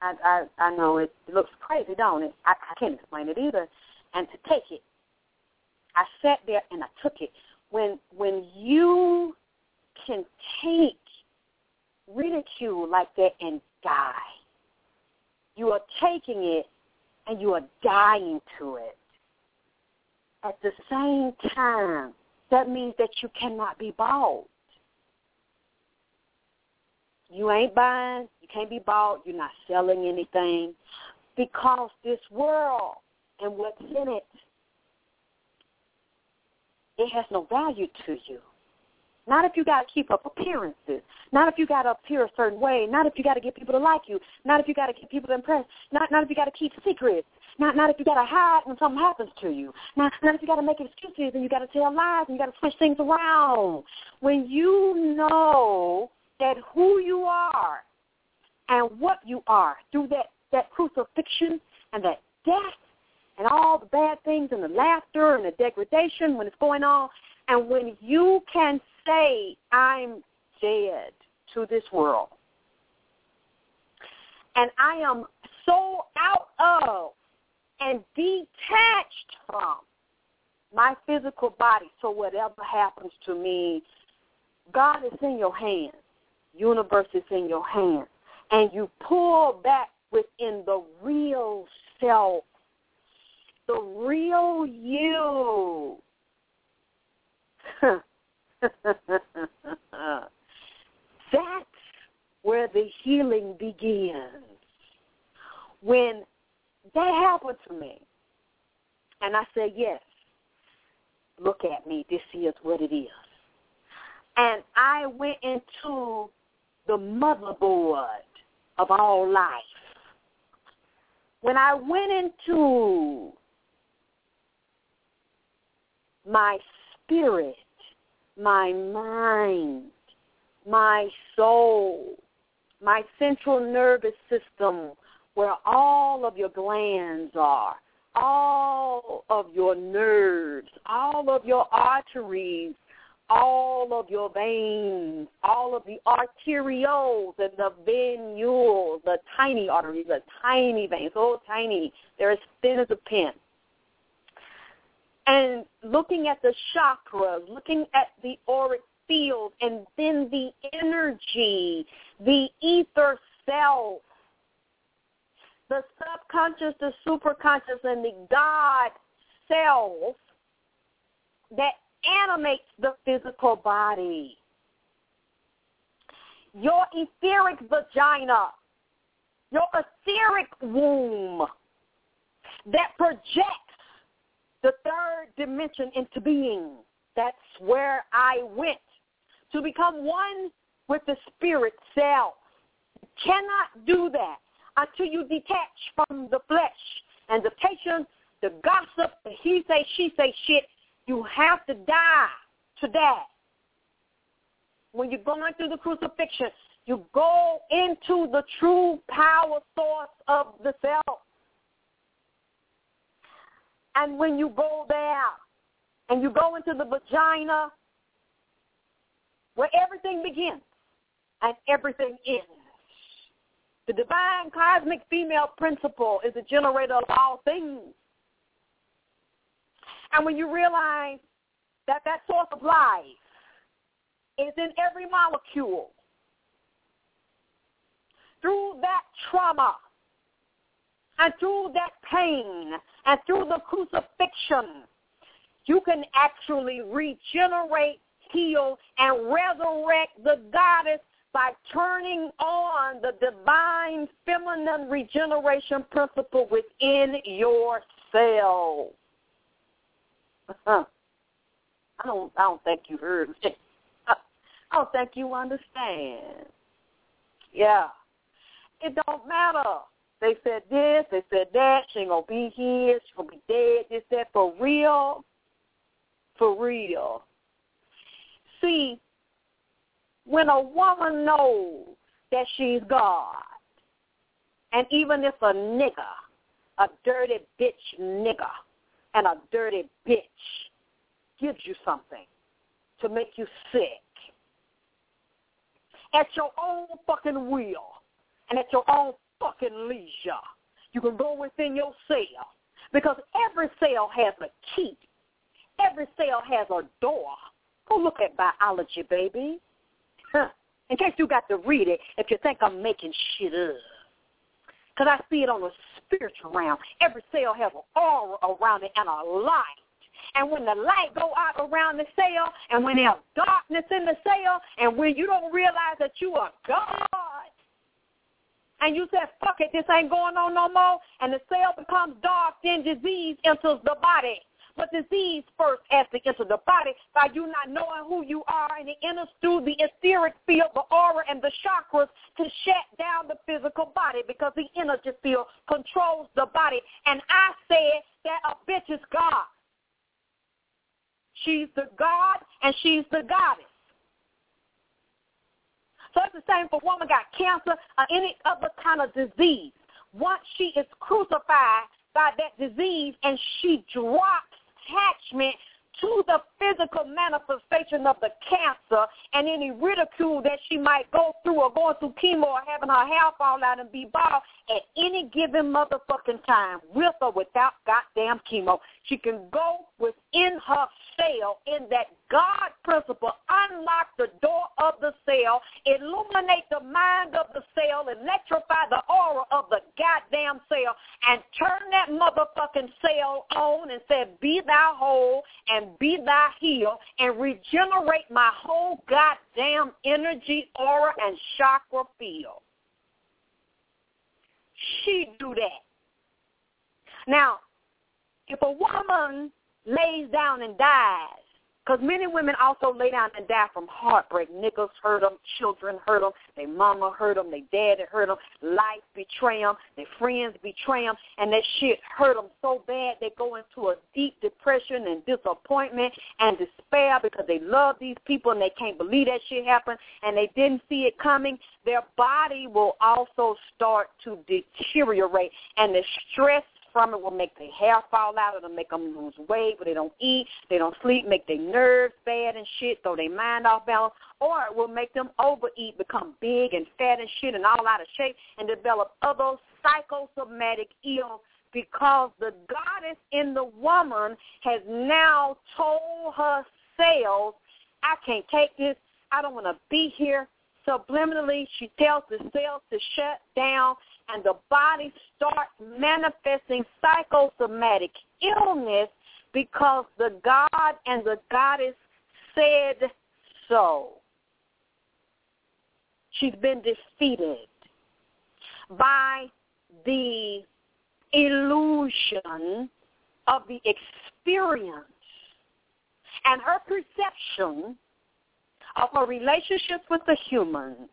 I, I I know it, it looks crazy, don't it? I, I can't explain it either. And to take it, I sat there and I took it. When when you can take ridicule like that and die, you are taking it and you are dying to it. At the same time, that means that you cannot be bought. You ain't buying, you can't be bought, you're not selling anything because this world and what's in it, it has no value to you. Not if you got to keep up appearances. Not if you got to appear a certain way. Not if you got to get people to like you. Not if you got to get people to impress. Not not if you got to keep secrets. Not not if you got to hide when something happens to you. Not not if you got to make excuses and you got to tell lies and you got to switch things around. When you know that who you are and what you are through that that crucifixion and that death and all the bad things and the laughter and the degradation when it's going on. And when you can say, I'm dead to this world, and I am so out of and detached from my physical body, so whatever happens to me, God is in your hands. Universe is in your hands. And you pull back within the real self, the real you. (laughs) (laughs) That's where the healing begins. When that happened to me, and I said, yes, look at me, this is what it is. And I went into the motherboard of all life. When I went into my spirit, my mind, my soul, my central nervous system, where all of your glands are, all of your nerves, all of your arteries, all of your veins, all of the arterioles and the venules, the tiny arteries, the tiny veins, so tiny, they're as thin as a pin. And looking at the chakras, looking at the auric field, and then the energy, the ether self, the subconscious, the superconscious, and the God self that animates the physical body. Your etheric vagina, your etheric womb that projects the third dimension into being. That's where I went to become one with the spirit self. You cannot do that until you detach from the flesh and the patience, the gossip, the he say, she say shit. You have to die to that. When you're going through the crucifixion, you go into the true power source of the self. And when you go there and you go into the vagina where everything begins and everything ends, the divine cosmic female principle is the generator of all things. And when you realize that that source of life is in every molecule, through that trauma and through that pain and through the crucifixion, you can actually regenerate, heal, and resurrect the goddess by turning on the divine feminine regeneration principle within your cells. Uh-huh. I don't I don't think you heard me. (laughs) I don't think you understand. Yeah. It don't matter. They said this, they said that, she ain't gonna be here, she gonna be dead, this, that, for real. For real. See, when a woman knows that she's God, and even if a nigger, a dirty bitch nigger, and a dirty bitch gives you something to make you sick, at your own fucking will and at your own fucking leisure, you can go within your cell because every cell has a key. Every cell has a door. Go look at biology, baby. Huh. In case you got to read it, if you think I'm making shit up. Because I see it on the spiritual realm. Every cell has an aura around it and a light. And when the light go out around the cell, and when there's darkness in the cell, and when you don't realize that you are God, and you said, fuck it, this ain't going on no more, and the cell becomes dark, then disease enters the body. But disease first has to enter the body by you not knowing who you are and it enters through the etheric field, the aura, and the chakras to shut down the physical body because the energy field controls the body. And I said that a bitch is God. She's the God and she's the goddess. So it's the same for woman got cancer or any other kind of disease. once she is crucified by that disease and she drops attachment to the physical manifestation of the cancer and any ridicule that she might go through or going through chemo or having her hair fall out and be bald at any given motherfucking time, with or without goddamn chemo. She can go within her cell in that God principle, unlock the door of the cell, illuminate the mind of the cell, electrify the aura of the goddamn cell, and turn that motherfucking cell on and say, be thou whole and be thou healed, and regenerate my whole goddamn energy, aura, and chakra field. She do that. Now, if a woman lays down and dies, because many women also lay down and die from heartbreak. Niggas hurt them, children hurt them, their mama hurt them, their daddy hurt them, life betray them, their friends betray them, and that shit hurt them so bad they go into a deep depression and disappointment and despair because they love these people and they can't believe that shit happened and they didn't see it coming. Their body will also start to deteriorate and the stress from it will make their hair fall out. It'll make them lose weight, but they don't eat, they don't sleep, make their nerves bad and shit, throw their mind off balance, or it will make them overeat, become big and fat and shit and all out of shape and develop other psychosomatic ills because the goddess in the woman has now told her cells, I can't take this, I don't want to be here. Subliminally, she tells the cells to shut down and the body starts manifesting psychosomatic illness because the God and the goddess said so. She's been defeated by the illusion of the experience and her perception of her relationship with the humans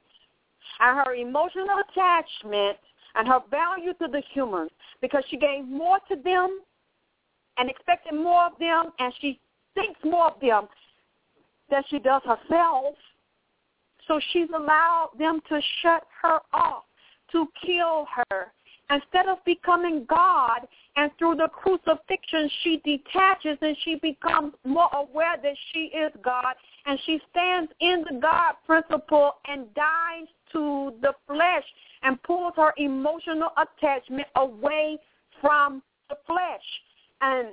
and her emotional attachment and her value to the humans because she gave more to them and expected more of them and she thinks more of them than she does herself. So she's allowed them to shut her off, to kill her. Instead of becoming God, and through the crucifixion, she detaches and she becomes more aware that she is God, and she stands in the God principle and dies to the flesh and pulls her emotional attachment away from the flesh. And,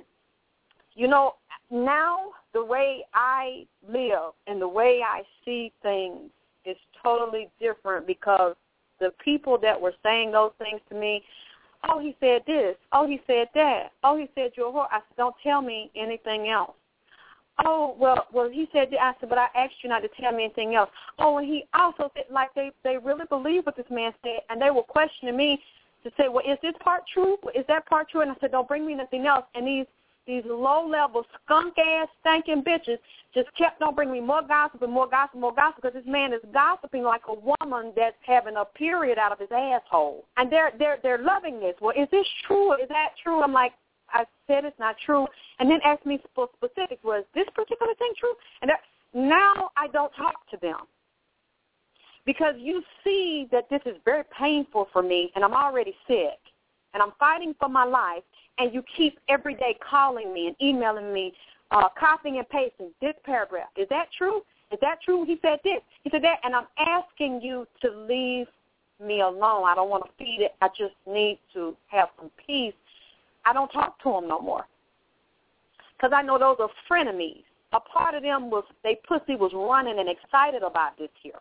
you know, now the way I live and the way I see things is totally different because the people that were saying those things to me, oh, he said this, oh, he said that, oh, he said you're a whore. I said, don't tell me anything else. Oh well, well he said. I said, but I asked you not to tell me anything else. Oh, and he also said like they they really believe what this man said, and they were questioning me to say, well, is this part true? Is that part true? And I said, don't bring me nothing else. And these these low level skunk ass stinking bitches just kept on bringing me more gossip and more gossip, and more gossip because this man is gossiping like a woman that's having a period out of his asshole, and they're they're they're loving this. Well, is this true? Is that true? I'm like, I said it's not true, and then asked me for specifics. Was this particular thing true? And that, now I don't talk to them because you see that this is very painful for me, and I'm already sick, and I'm fighting for my life, and you keep every day calling me and emailing me, uh, copying and pasting this paragraph. Is that true? Is that true? He said this. He said that, and I'm asking you to leave me alone. I don't want to feed it. I just need to have some peace I don't talk to them no more. Because I know those are frenemies. A part of them was, they pussy was running and excited about this here.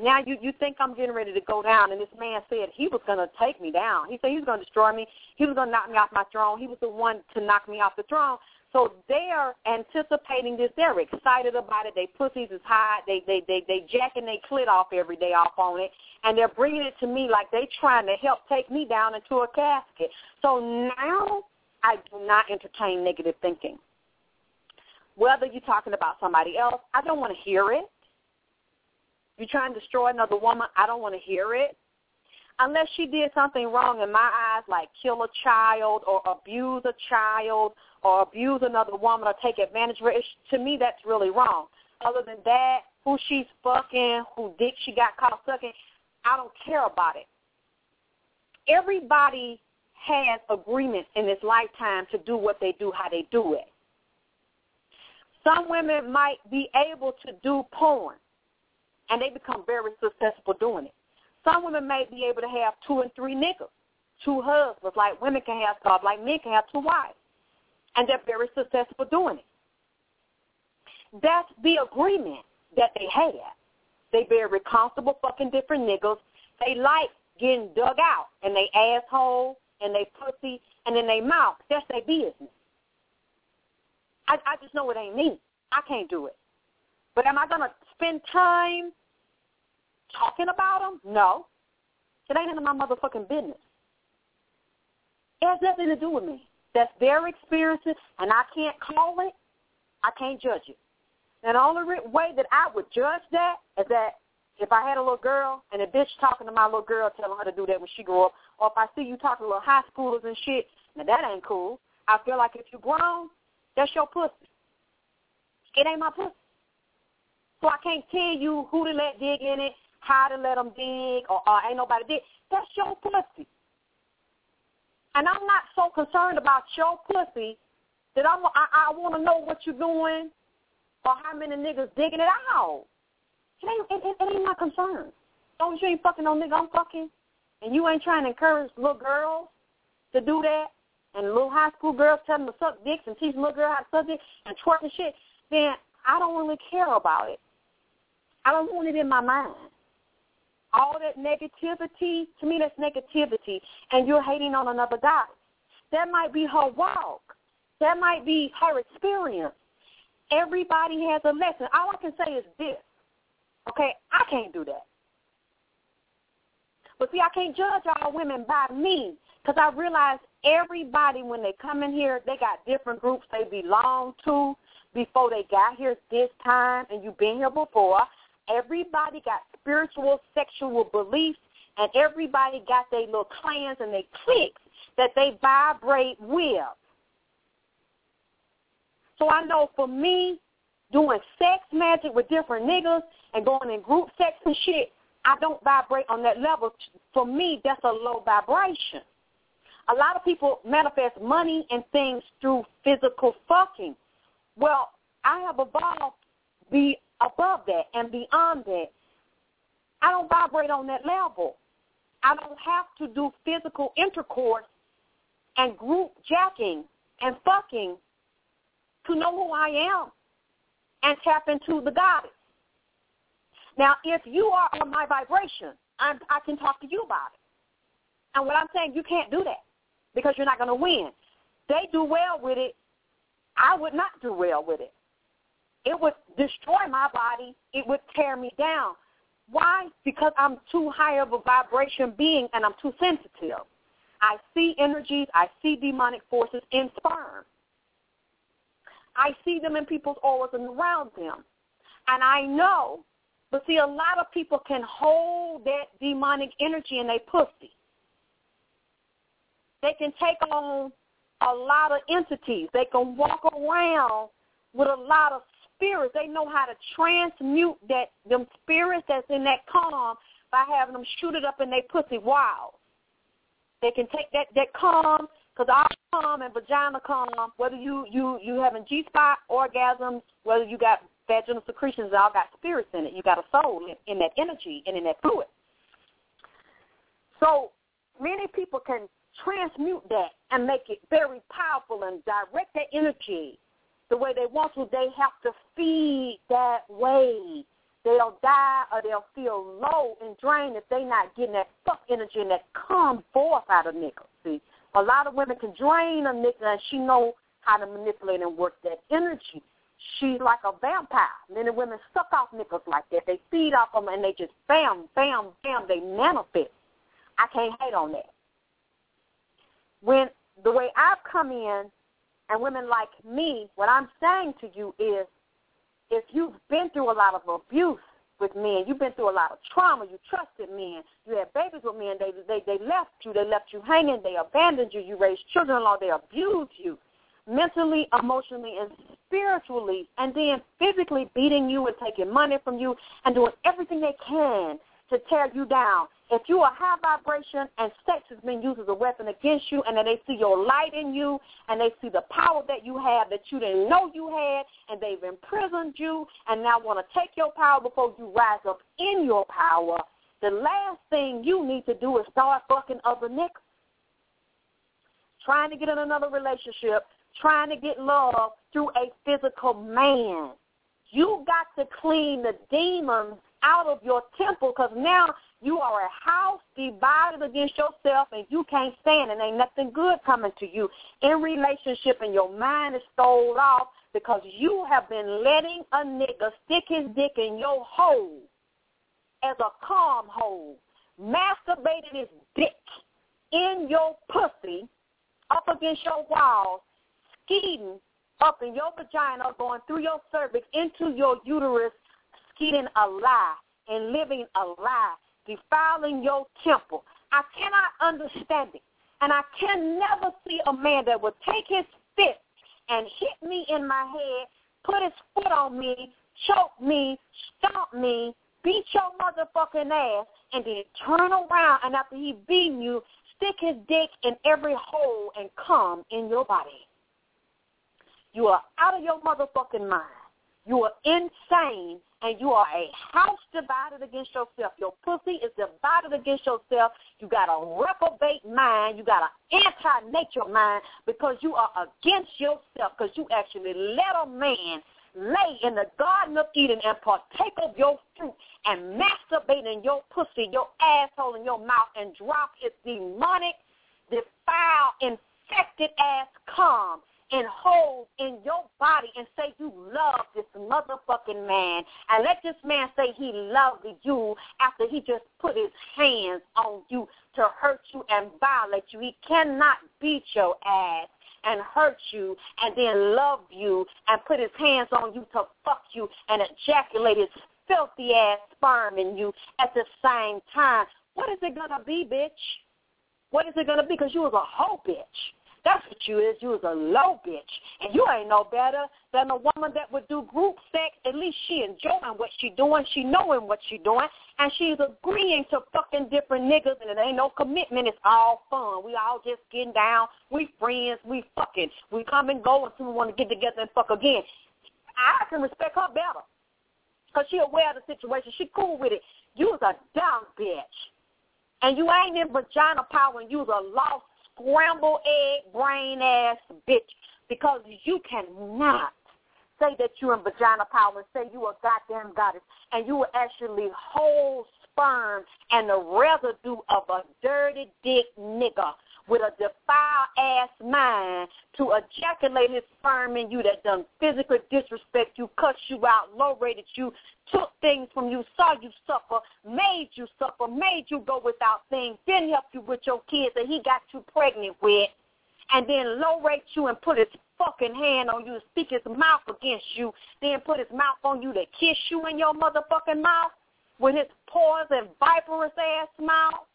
Now you you think I'm getting ready to go down, and this man said he was going to take me down. He said he was going to destroy me. He was going to knock me off my throne. He was the one to knock me off the throne. So they're anticipating this. They're excited about it. They pussies is high. They they they they jacking their clit off every day off on it, and they're bringing it to me like they trying to help take me down into a casket. So now I do not entertain negative thinking. Whether you're talking about somebody else, I don't want to hear it. You're trying to destroy another woman, I don't want to hear it unless she did something wrong in my eyes, like kill a child or abuse a child or abuse another woman or take advantage of her, to me that's really wrong. Other than that, who she's fucking, who dick she got caught sucking, I don't care about it. everybody has agreement in this lifetime to do what they do, how they do it. Some women might be able to do porn, and they become very successful doing it. Some women may be able to have two and three niggas, two husbands, like women can have, God, like men can have two wives, and they're very successful doing it. That's the agreement that they have. They very comfortable fucking different niggas. They like getting dug out and they asshole and they pussy and then they mouth. That's their business. I, I just know it ain't me. I can't do it. But am I going to spend time talking about them? No. It ain't none of my motherfucking business. It has nothing to do with me. That's their experiences, and I can't call it. I can't judge it. And the only way that I would judge that is that if I had a little girl and a bitch talking to my little girl telling her to do that when she grew up, or if I see you talking to little high schoolers and shit, now that ain't cool. I feel like if you grown, that's your pussy. It ain't my pussy. So I can't tell you who to let dig in it, how to let them dig, or, or ain't nobody dig. That's your pussy. And I'm not so concerned about your pussy that I'm, I, I want to know what you're doing or how many niggas digging it out. It ain't, it, it, it ain't my concern. As long as you ain't fucking no nigga I'm fucking, and you ain't trying to encourage little girls to do that, and little high school girls tell them to suck dicks and teach little girl how to suck dicks and twerk and shit, then I don't really care about it. I don't want it in my mind. All that negativity, to me that's negativity, and you're hating on another guy. That might be her walk. That might be her experience. Everybody has a lesson. All I can say is this. Okay, I can't do that. But see, I can't judge all women by me because I realize everybody, when they come in here, they got different groups they belong to before they got here this time, and you've been here before. Everybody got spiritual, sexual beliefs, and everybody got their little clans and their cliques that they vibrate with. So I know for me, doing sex magic with different niggas and going in group sex and shit, I don't vibrate on that level. For me, that's a low vibration. A lot of people manifest money and things through physical fucking. Well, I have evolved be above that and beyond that. I don't vibrate on that level. I don't have to do physical intercourse and group jacking and fucking to know who I am and tap into the goddess. Now, if you are on my vibration, I'm, I can talk to you about it. And what I'm saying, you can't do that because you're not going to win. They do well with it. I would not do well with it. It would destroy my body. It would tear me down. Why? Because I'm too high of a vibration being and I'm too sensitive. I see energies. I see demonic forces in sperm. I see them in people's auras and around them. And I know, but see, a lot of people can hold that demonic energy in their pussy. They can take on a lot of entities. They can walk around with a lot of spirits. They know how to transmute that them spirits that's in that calm by having them shoot it up in their pussy wild. They can take that that calm because all calm and vagina calm, whether you you you having G spot orgasms, whether you got vaginal secretions, all got spirits in it. You got a soul in, in that energy and in that fluid. So many people can transmute that and make it very powerful and direct that energy the way they want to. They have to feed that way. They'll die or they'll feel low and drained if they're not getting that fuck energy and that come forth out of niggas. See, a lot of women can drain a nigga and she know how to manipulate and work that energy. She's like a vampire. Many women suck off niggas like that. They feed off them and they just bam, bam, bam, they manifest. I can't hate on that. When the way I've come in and women like me, what I'm saying to you is if you've been through a lot of abuse with men, you've been through a lot of trauma, you trusted men, you had babies with men, they they they left you, they left you hanging, they abandoned you, you raised children along, they abused you mentally, emotionally, and spiritually, and then physically beating you and taking money from you and doing everything they can to tear you down. If you are high vibration and sex has been used as a weapon against you and then they see your light in you and they see the power that you have that you didn't know you had and they've imprisoned you and now want to take your power before you rise up in your power, the last thing you need to do is start fucking other niggas. Trying to get in another relationship, trying to get love through a physical man. You got to clean the demons out of your temple because now you are a house divided against yourself and you can't stand and ain't nothing good coming to you. In relationship and your mind is stole off because you have been letting a nigga stick his dick in your hole as a calm hole, masturbating his dick in your pussy up against your walls, skeeting up in your vagina, going through your cervix into your uterus, skeeting a lie and living a lie, defiling your temple. I cannot understand it. And I can never see a man that would take his fist and hit me in my head, put his foot on me, choke me, stomp me, beat your motherfucking ass, and then turn around and after he beat you, stick his dick in every hole and come in your body. You are out of your motherfucking mind. You are insane and you are a house divided against yourself. Your pussy is divided against yourself. You got a reprobate mind. You got an anti-nature mind because you are against yourself because you actually let a man lay in the Garden of Eden and partake of your fruit and masturbate in your pussy, your asshole, in your mouth and drop its demonic, defiled, infected ass cum and hold in your body and say you love this motherfucking man. And let this man say he loved you after he just put his hands on you to hurt you and violate you. He cannot beat your ass and hurt you and then love you and put his hands on you to fuck you and ejaculate his filthy ass sperm in you at the same time. What is it going to be, bitch? What is it going to be? Because you was a hoe bitch. That's what you is. You was a low bitch. And you ain't no better than a woman that would do group sex. At least she enjoying what she doing. She knowing what she doing. And she's agreeing to fucking different niggas. And it ain't no commitment. It's all fun. We all just getting down. We friends. We fucking. We come and go until we want to get together and fuck again. I can respect her better. Because she aware of the situation. She cool with it. You was a dumb bitch. And you ain't in vagina power and you was a lost scramble egg brain ass bitch. Because you cannot say that you're in vagina power and say you a goddamn goddess and you were actually whole sperm and the residue of a dirty dick nigga with a defiled ass mind to ejaculate his sperm in you that done physically disrespect you, cut you out, low rated you, took things from you, saw you suffer, made you suffer, made you go without things, didn't help you with your kids that he got you pregnant with, and then low rate you and put his fucking hand on you, speak his mouth against you, then put his mouth on you to kiss you in your motherfucking mouth with his pores and viperous ass mouth.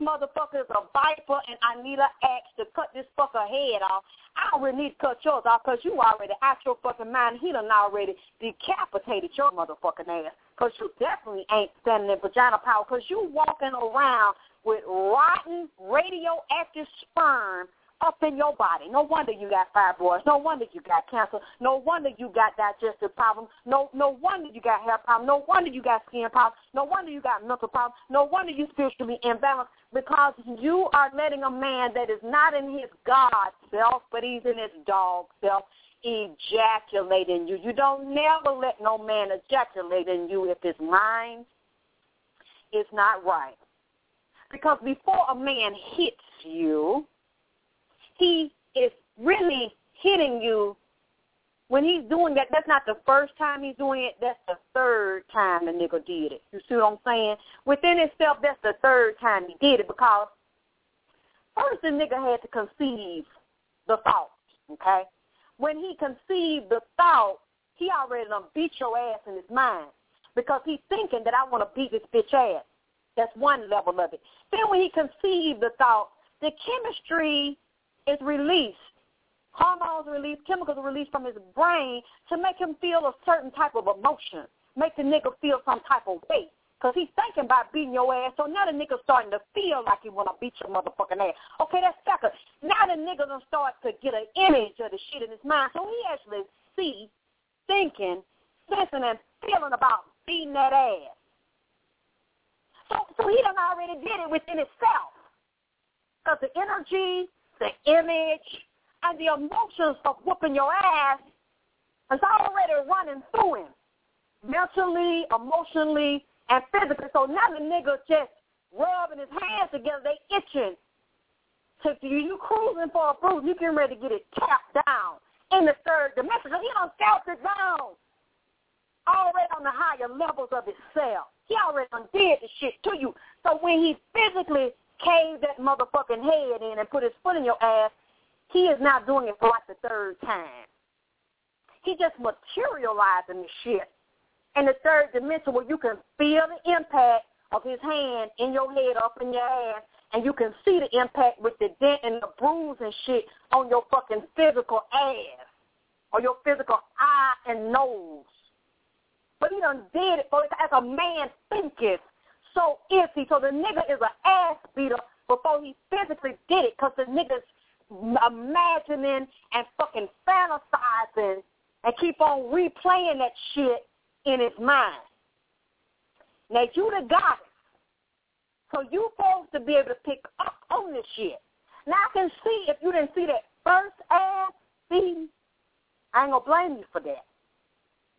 Motherfucker is a viper, and I need an axe to cut this fucker head off. I don't really need to cut yours off because you already out your fucking mind. He done already decapitated your motherfucking ass because you definitely ain't standing in vagina power because you walking around with rotten radioactive sperm up in your body. No wonder you got fibroids. No wonder you got cancer. No wonder you got digestive problems. No no wonder you got hair problems. No wonder you got skin problems. No wonder you got mental problems. No wonder you spiritually imbalanced because you are letting a man that is not in his God self, but he's in his dog self, ejaculate in you. You don't never let no man ejaculate in you if his mind is not right. Because before a man hits you, he is really hitting you when he's doing that, that's not the first time he's doing it. That's the third time the nigga did it. You see what I'm saying? Within itself, that's the third time he did it because first the nigga had to conceive the thought, okay? When he conceived the thought, he already done beat your ass in his mind because he's thinking that I want to beat this bitch ass. That's one level of it. Then when he conceived the thought, the chemistry is released. Hormones released, chemicals released from his brain to make him feel a certain type of emotion, make the nigga feel some type of way. Because he's thinking about beating your ass. So now the nigga starting to feel like he want to beat your motherfucking ass. Okay, that's second. Now the nigga gonna start to get an image of the shit in his mind. So he actually see, thinking, listening, and feeling about beating that ass. So, so he done already did it within himself. Because the energy, the image, and the emotions of whooping your ass is already running through him. Mentally, emotionally, and physically. So now the nigga just rubbing his hands together, they itching. So you, you cruising for a bruise, you getting ready to get it tapped down in the third dimension. So he done felt it down already on the higher levels of his cell. He already done did the shit to you. So when he physically caved that motherfucking head in and put his foot in your ass, he is now doing it for like the third time. He just materializing the shit in the third dimension where you can feel the impact of his hand in your head up in your ass and you can see the impact with the dent and the bruise and shit on your fucking physical ass or your physical eye and nose. But he done did it for as a man thinketh, so he. So the nigga is an ass beater before he physically did it because the nigga's imagining and fucking fantasizing and keep on replaying that shit in his mind. Now you the goddess. So you supposed to be able to pick up on this shit. Now I can see if you didn't see that first ass beating, I ain't gonna blame you for that.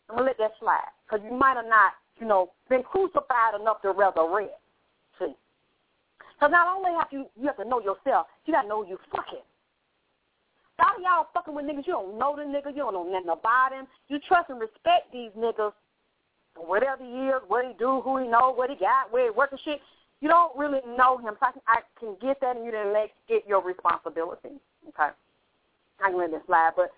I'm gonna let that slide because you might have not, you know, been crucified enough to resurrect. See, because not only have you you have to know yourself, you gotta know you fucking. A lot of y'all fucking with niggas, you don't know the nigga, you don't know nothing about him. You trust and respect these niggas, whatever he is, what he do, who he know, what he got, where he work and shit. You don't really know him, so I can, I can get that, and you didn't make it your responsibility. Okay, I can let this slide, but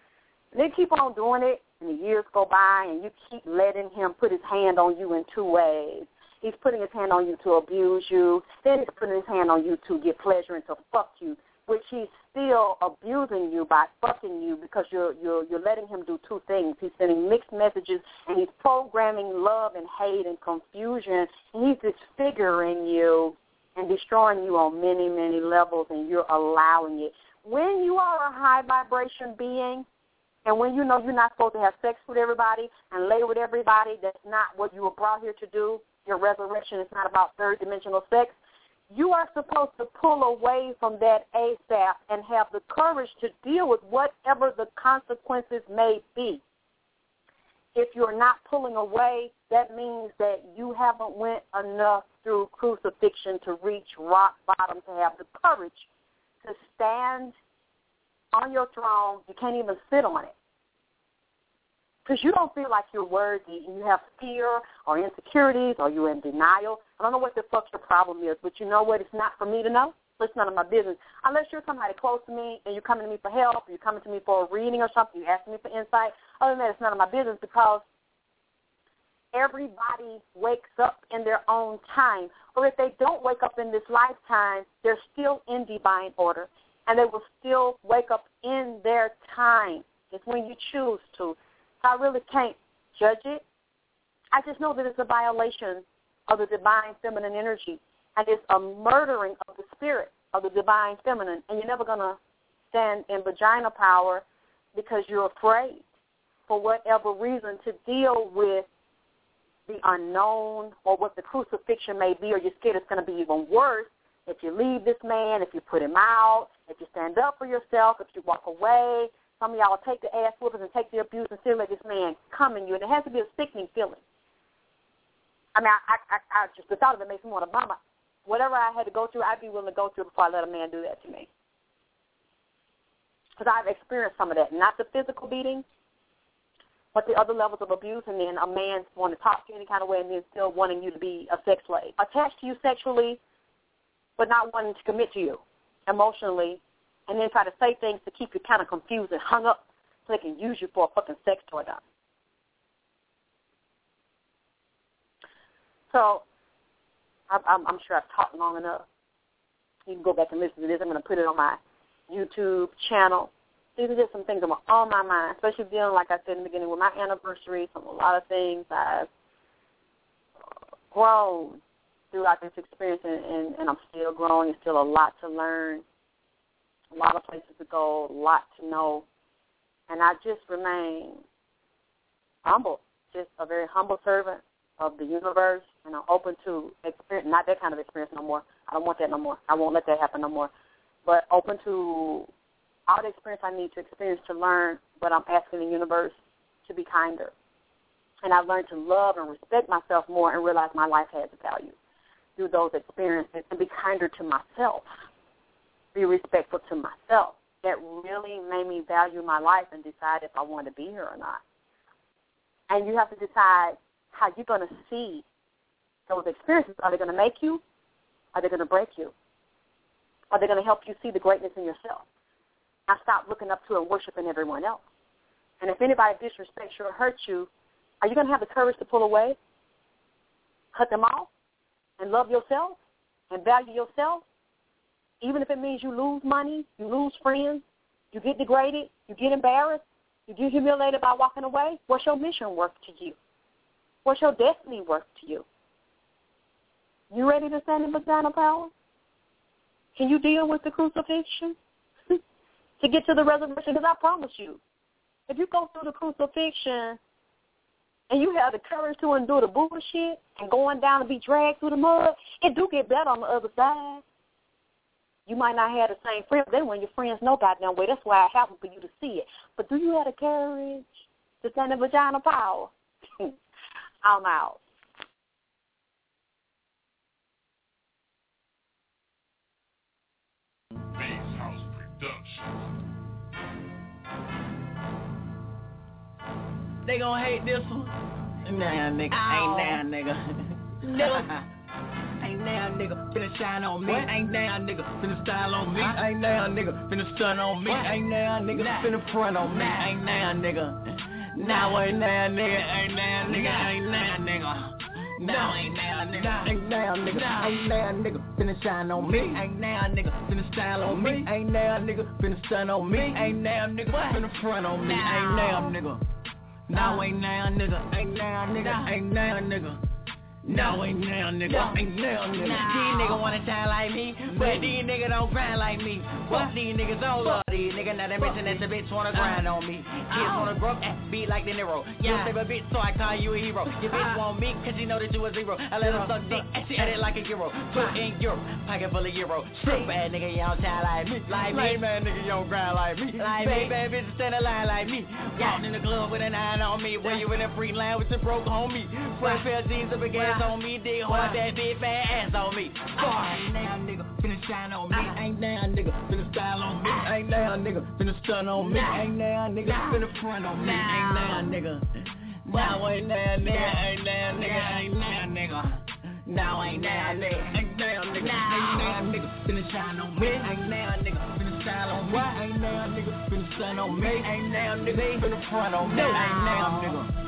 they keep on doing it, and the years go by, and you keep letting him put his hand on you in two ways. He's putting his hand on you to abuse you. Then he's putting his hand on you to get pleasure and to fuck you which he's still abusing you by fucking you because you're you're you're letting him do two things. He's sending mixed messages and he's programming love and hate and confusion and he's disfiguring you and destroying you on many, many levels and you're allowing it. When you are a high vibration being and when you know you're not supposed to have sex with everybody and lay with everybody, that's not what you were brought here to do. Your resurrection is not about third dimensional sex you are supposed to pull away from that ASAP and have the courage to deal with whatever the consequences may be. If you're not pulling away, that means that you haven't went enough through crucifixion to reach rock bottom to have the courage to stand on your throne. You can't even sit on it because you don't feel like you're worthy and you have fear or insecurities or you're in denial. I don't know what the fuck your problem is, but you know what? It's not for me to know. It's none of my business. Unless you're somebody close to me and you're coming to me for help, or you're coming to me for a reading or something, you're asking me for insight. Other than that, it's none of my business because everybody wakes up in their own time. Or if they don't wake up in this lifetime, they're still in divine order. And they will still wake up in their time. It's when you choose to. So I really can't judge it. I just know that it's a violation of the divine feminine energy, and it's a murdering of the spirit of the divine feminine, and you're never going to stand in vagina power because you're afraid for whatever reason to deal with the unknown or what the crucifixion may be, or you're scared it's going to be even worse if you leave this man, if you put him out, if you stand up for yourself, if you walk away, some of y'all will take the ass whoopers and take the abuse and still let this man come in you, and it has to be a sickening feeling. I mean, I, I, I just the thought of it makes me want to vomit. Whatever I had to go through, I'd be willing to go through before I let a man do that to me. Because I've experienced some of that, not the physical beating, but the other levels of abuse, and then a man want to talk to you any kind of way, and then still wanting you to be a sex slave, attached to you sexually, but not wanting to commit to you emotionally and then try to say things to keep you kind of confused and hung up so they can use you for a fucking sex toy gun. So I'm, I'm sure I've talked long enough. You can go back and listen to this. I'm going to put it on my YouTube channel. These are just some things that are on my mind, especially dealing, like I said in the beginning, with my anniversary, some a lot of things I've grown throughout this experience, and, and, and I'm still growing. There's still a lot to learn, a lot of places to go, a lot to know, and I just remain humble, just a very humble servant of the universe, and I'm open to experience, not that kind of experience no more. I don't want that no more. I won't let that happen no more. But open to all the experience I need to experience to learn, but I'm asking the universe to be kinder. And I've learned to love and respect myself more and realize my life has value through those experiences and be kinder to myself, be respectful to myself. That really made me value my life and decide if I want to be here or not. And you have to decide how you're going to see those experiences. Are they going to make you? Are they going to break you? Are they going to help you see the greatness in yourself? I stop looking up to and worshiping everyone else. And if anybody disrespects you or hurts you, are you going to have the courage to pull away, cut them off, and love yourself and value yourself? Even if it means you lose money, you lose friends, you get degraded, you get embarrassed, you get humiliated by walking away, what's your mission worth to you? What's your destiny worth to you? You ready to stand in vagina power? Can you deal with the crucifixion? (laughs) to get to the resurrection? Because I promise you, if you go through the crucifixion and you have the courage to endure the bullshit and going down and be dragged through the mud, it do get better on the other side. You might not have the same friends. Then when your friends know goddamn way, that's why it happened for you to see it. But do you have the courage to stand in vagina power? (laughs) I'm out. They gon' hate this one. Nah, nigga. Ow. Ain't now, nigga. Nigga. Ain't now, nigga. Finna shine on me. What? Ain't now, nigga. Finna style on me. Ain't now, nigga. Finna stun on me. What? Ain't now, nigga. Nah. Finna front on me. Nah. Ain't now, nigga. Now ain't now, nigga. Ain't now, nigga. Nah. Ain't now, nigga. Now ain't now, nigga. Nah. Ain't now, nigga. Nah. Ain't now, nigga. Finna shine on me. Ain't now, nigga. Finna style on me. Ain't now, nigga. Finna stun on me. Me. Ain't now, nigga. Finna front on me. Ain't now, nigga. Now ain't now, nigga. Ain't now, nigga. Ain't now, nigga. Now ain't now, nigga. Ain't now, nigga. These niggas wanna shine like me, but these niggas don't grind like me. Fuck these niggas, don't love these niggas. Now they mention that the bitch wanna uh-huh. grind on me. Kids Ow. wanna grow up, act beat like De Niro. You Yeah. save a bitch, so I call you a hero. Your bitch Ah. want me, cause she know that you a zero. I let her suck dick, and she ate it like a euro. Put uh-huh. in Europe, pocket full of euro. Strip bad nigga, you don't shine like me. Like me. Lame man nigga, you don't grind like me. Like Bad me. bad bitches stand in line like me. Walked in the club with a nine on me. Where you in the free line with your broke homie. Fresh pair of jeans, a big ass on me. Dig hard, that big fat ass on me. Fuck. Ain't now nigga, finna shine on me. Ain't now nigga, finna style on me. Ain't now nigga, finna stun on me. Ain't now nigga, finna front on me. Ain't now nigga. Now ain't now nigga, ain't now nigga, ain't now nigga. Now ain't now nigga, ain't now nigga, ain't now nigga, finna shine on me. Ain't now nigga, finna style on me. Ain't now nigga, finna stun on me. Ain't now nigga, finna front on me. Ain't now nigga.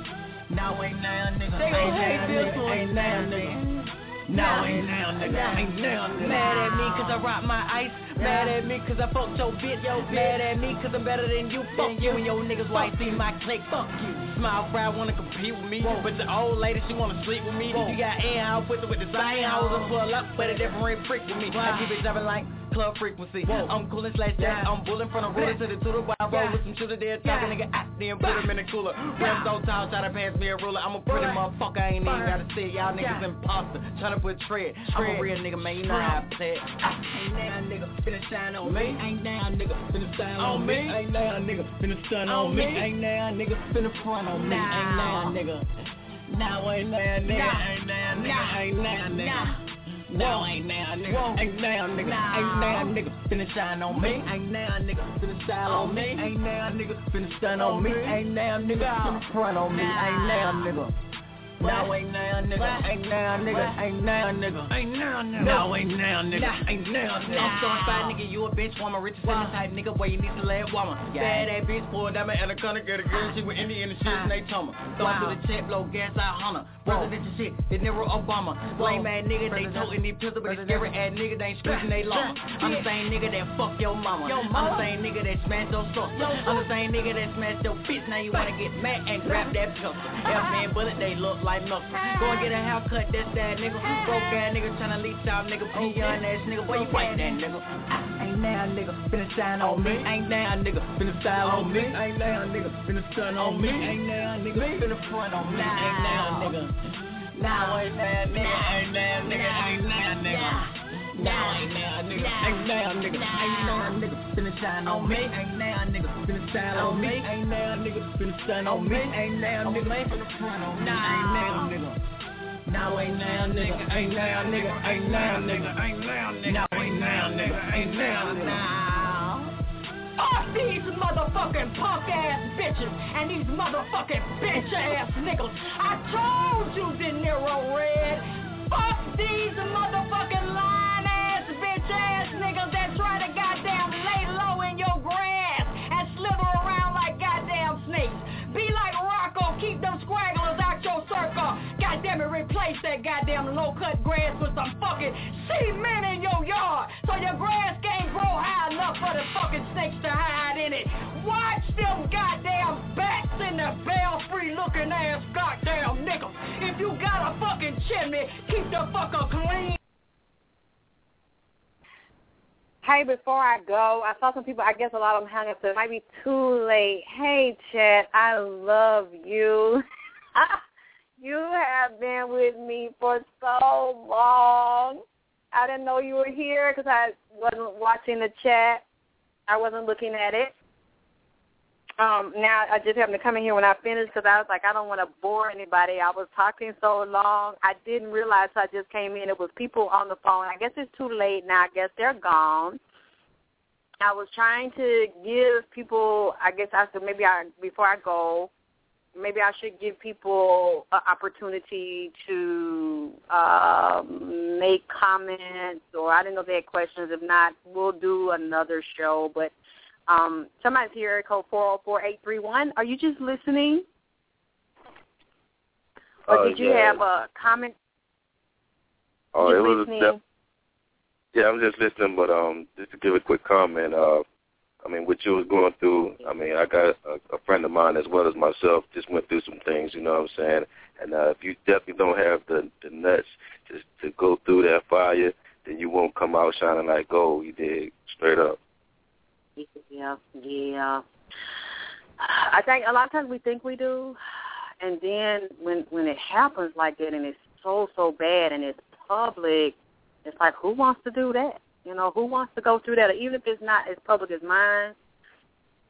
Now ain't now nigga, They ain't gon' now hate this nigga, one. ain't now nigga. Now ain't now nigga, ain't now nigga. Mad at me cause I rock my ice. Mad at me cause I fucked your bitch. Yo, mad at me cause I'm better than you. Fuck you and your niggas white see my clique. Fuck you. Smile fry wanna compete with me. But the old lady she wanna sleep with me. You got in-house pussy with the same hoes and pull up, but a different freak with me. I keep it jumping like club frequency. Whoa. I'm coolin' slash jack. I'm bullin' from the ruler to the tutor. While I roll with some shooter there talking nigga out there and put him in the cooler. Rim so tall, try to pass me a ruler. I'm a pretty motherfucker, I ain't even gotta say y'all niggas imposter. Tryna put tread. I'm a real nigga, man, you know how I play it. Ain't now nigga, finna shine on me. Ain't now nigga, finna style on me. Ain't now nigga, finna stun on me. Ain't now nigga, finna front on me. Ain't now nigga. Now ain't now nigga, ain't now nigga, ain't now nigga. Now ain't now nigga, ain't now nigga, ain't now nigga, finna shine on me. Ain't now nigga, finna style on me. Ain't now nigga, finna stun on me. Ain't now nigga, finna front on me. Ain't now nigga. Now ain't now nigga, ain't now nigga, ain't now nigga, ain't now nigga. Now ain't now nigga, ain't now nigga. I'm so fine nigga, you a bitch woman, rich and type nigga, where you need to lay woman. Bad that bitch, pull diamond and a gunner, get a girl, she with Indy in the shit, and they tell me. Throw through the check, blow gas out Hunter. Presidential shit, they never Obama. Lame ass nigga, they toting these pistols, but they scary ass nigga, they ain't screeching they llama. I'm the same nigga that fuck your mama. I'm the same nigga that smash your sister. I'm the same nigga that smash your bitch. Now you wanna get mad and grab that pistol. F man bullet, they look like like milk. Go and get a haircut, that's that nigga. Broke ass nigga tryna leech out, nigga. P young ass nigga, boy, you fight ah, that nigga. Ain't now nigga, finna shine on me. Ain't now nigga, finna style on me. Ain't now nigga, finna stun on me. Ain't now nigga, finna front on me. Ain't now nigga. Now ain't now nigga, ain't now nigga, ain't now nigga. Now ain't now nigga, ain't now nigga, ain't now nigga finna shine on me. Ain't now nigga finna style on me. Ain't now nigga finna stun on me. Ain't now nigga finna front on me. Ain't now nigga. Now ain't now nigga, Now ain't now nigga, ain't now nigga, ain't now nigga. Now ain't now nigga, ain't now nigga. Fuck these motherfucking punk ass bitches and these motherfucking bitch ass niggas. I told you, De Niro Red. Fuck these motherfucking lying that goddamn low cut grass with some fucking cement in your yard so your grass can't grow high enough for the fucking snakes to hide in it. Watch them goddamn bats in the looking ass goddamn. If you got a fucking chimney, keep the fucker clean. Hey, before I go, I saw some people, I guess a lot of them hung up, so it might be too late. Hey, Chet, I love you. (laughs) you have been with me for so long. I didn't know you were here because I wasn't watching the chat. I wasn't looking at it. Um, now I just happened to come in here when I finished because I was like, I don't want to bore anybody. I was talking so long, I didn't realize I just came in. It was people on the phone. I guess it's too late now. I guess they're gone. I was trying to give people. I guess I said maybe I before I go, maybe I should give people an opportunity to um, make comments, or I didn't know if they had questions. If not, we'll do another show. But um, somebody's here, code 404831. Are you just listening? Or Uh, did you yeah. have a comment? Oh, it was listening? def- yeah. I'm just listening, but um, just to give a quick comment. Uh, I mean, what you was going through. I mean, I got a, a friend of mine as well as myself just went through some things. You know what I'm saying? And uh, if you definitely don't have the the nuts to to go through that fire, then you won't come out shining like gold. You did straight up. Yeah, yeah. I think a lot of times we think we do, and then when when it happens like that and it's so so bad and it's public, it's like who wants to do that? You know, who wants to go through that? Even if it's not as public as mine,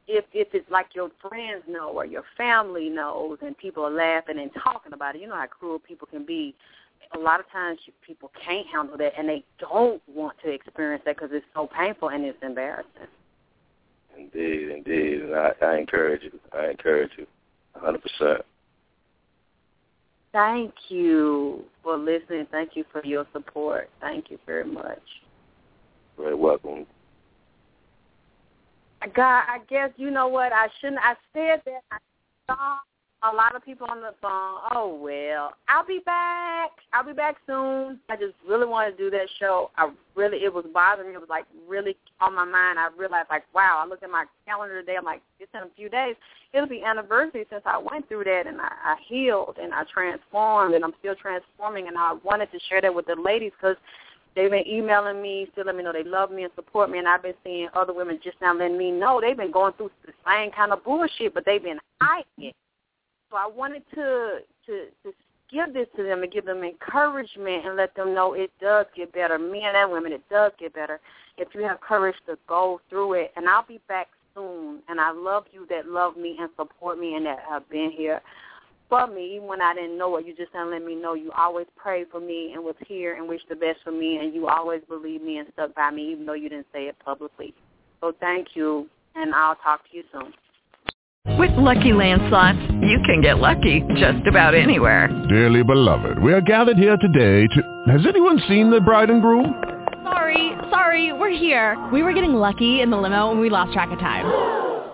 if if it's like your friends know or your family knows and people are laughing and talking about it, you know how cruel people can be. A lot of times people can't handle that and they don't want to experience that because it's so painful and it's embarrassing. Indeed, indeed. I, I encourage you. I encourage you, 100 percent. Thank you for listening. Thank you for your support. Thank you very much. Very welcome. God, I guess you know what I shouldn't. I said that. I saw a lot of people on the phone. Oh well, I'll be back. I'll be back soon. I just really wanted to do that show. I really, it was bothering me. It was like really on my mind. I realized like, wow. I looked at my calendar today. I'm like, it's in a few days. It'll be anniversary since I went through that, and I, I healed and I transformed, and I'm still transforming. And I wanted to share that with the ladies because They've been emailing me, still letting me know they love me and support me, and I've been seeing other women just now letting me know they've been going through the same kind of bullshit, but they've been hiding it. So I wanted to to to give this to them and give them encouragement and let them know it does get better, men and women, it does get better if you have courage to go through it. And I'll be back soon. And I love you that love me and support me and that have been here for me, even when I didn't know it. You just didn't let me know. You always prayed for me and was here and wished the best for me, and you always believed me and stuck by me, even though you didn't say it publicly. So thank you, and I'll talk to you soon. With Lucky Land Slots, you can get lucky just about anywhere. Dearly beloved, we are gathered here today to... Has anyone seen the bride and groom? Sorry, sorry, we're here. We were getting lucky in the limo and we lost track of time.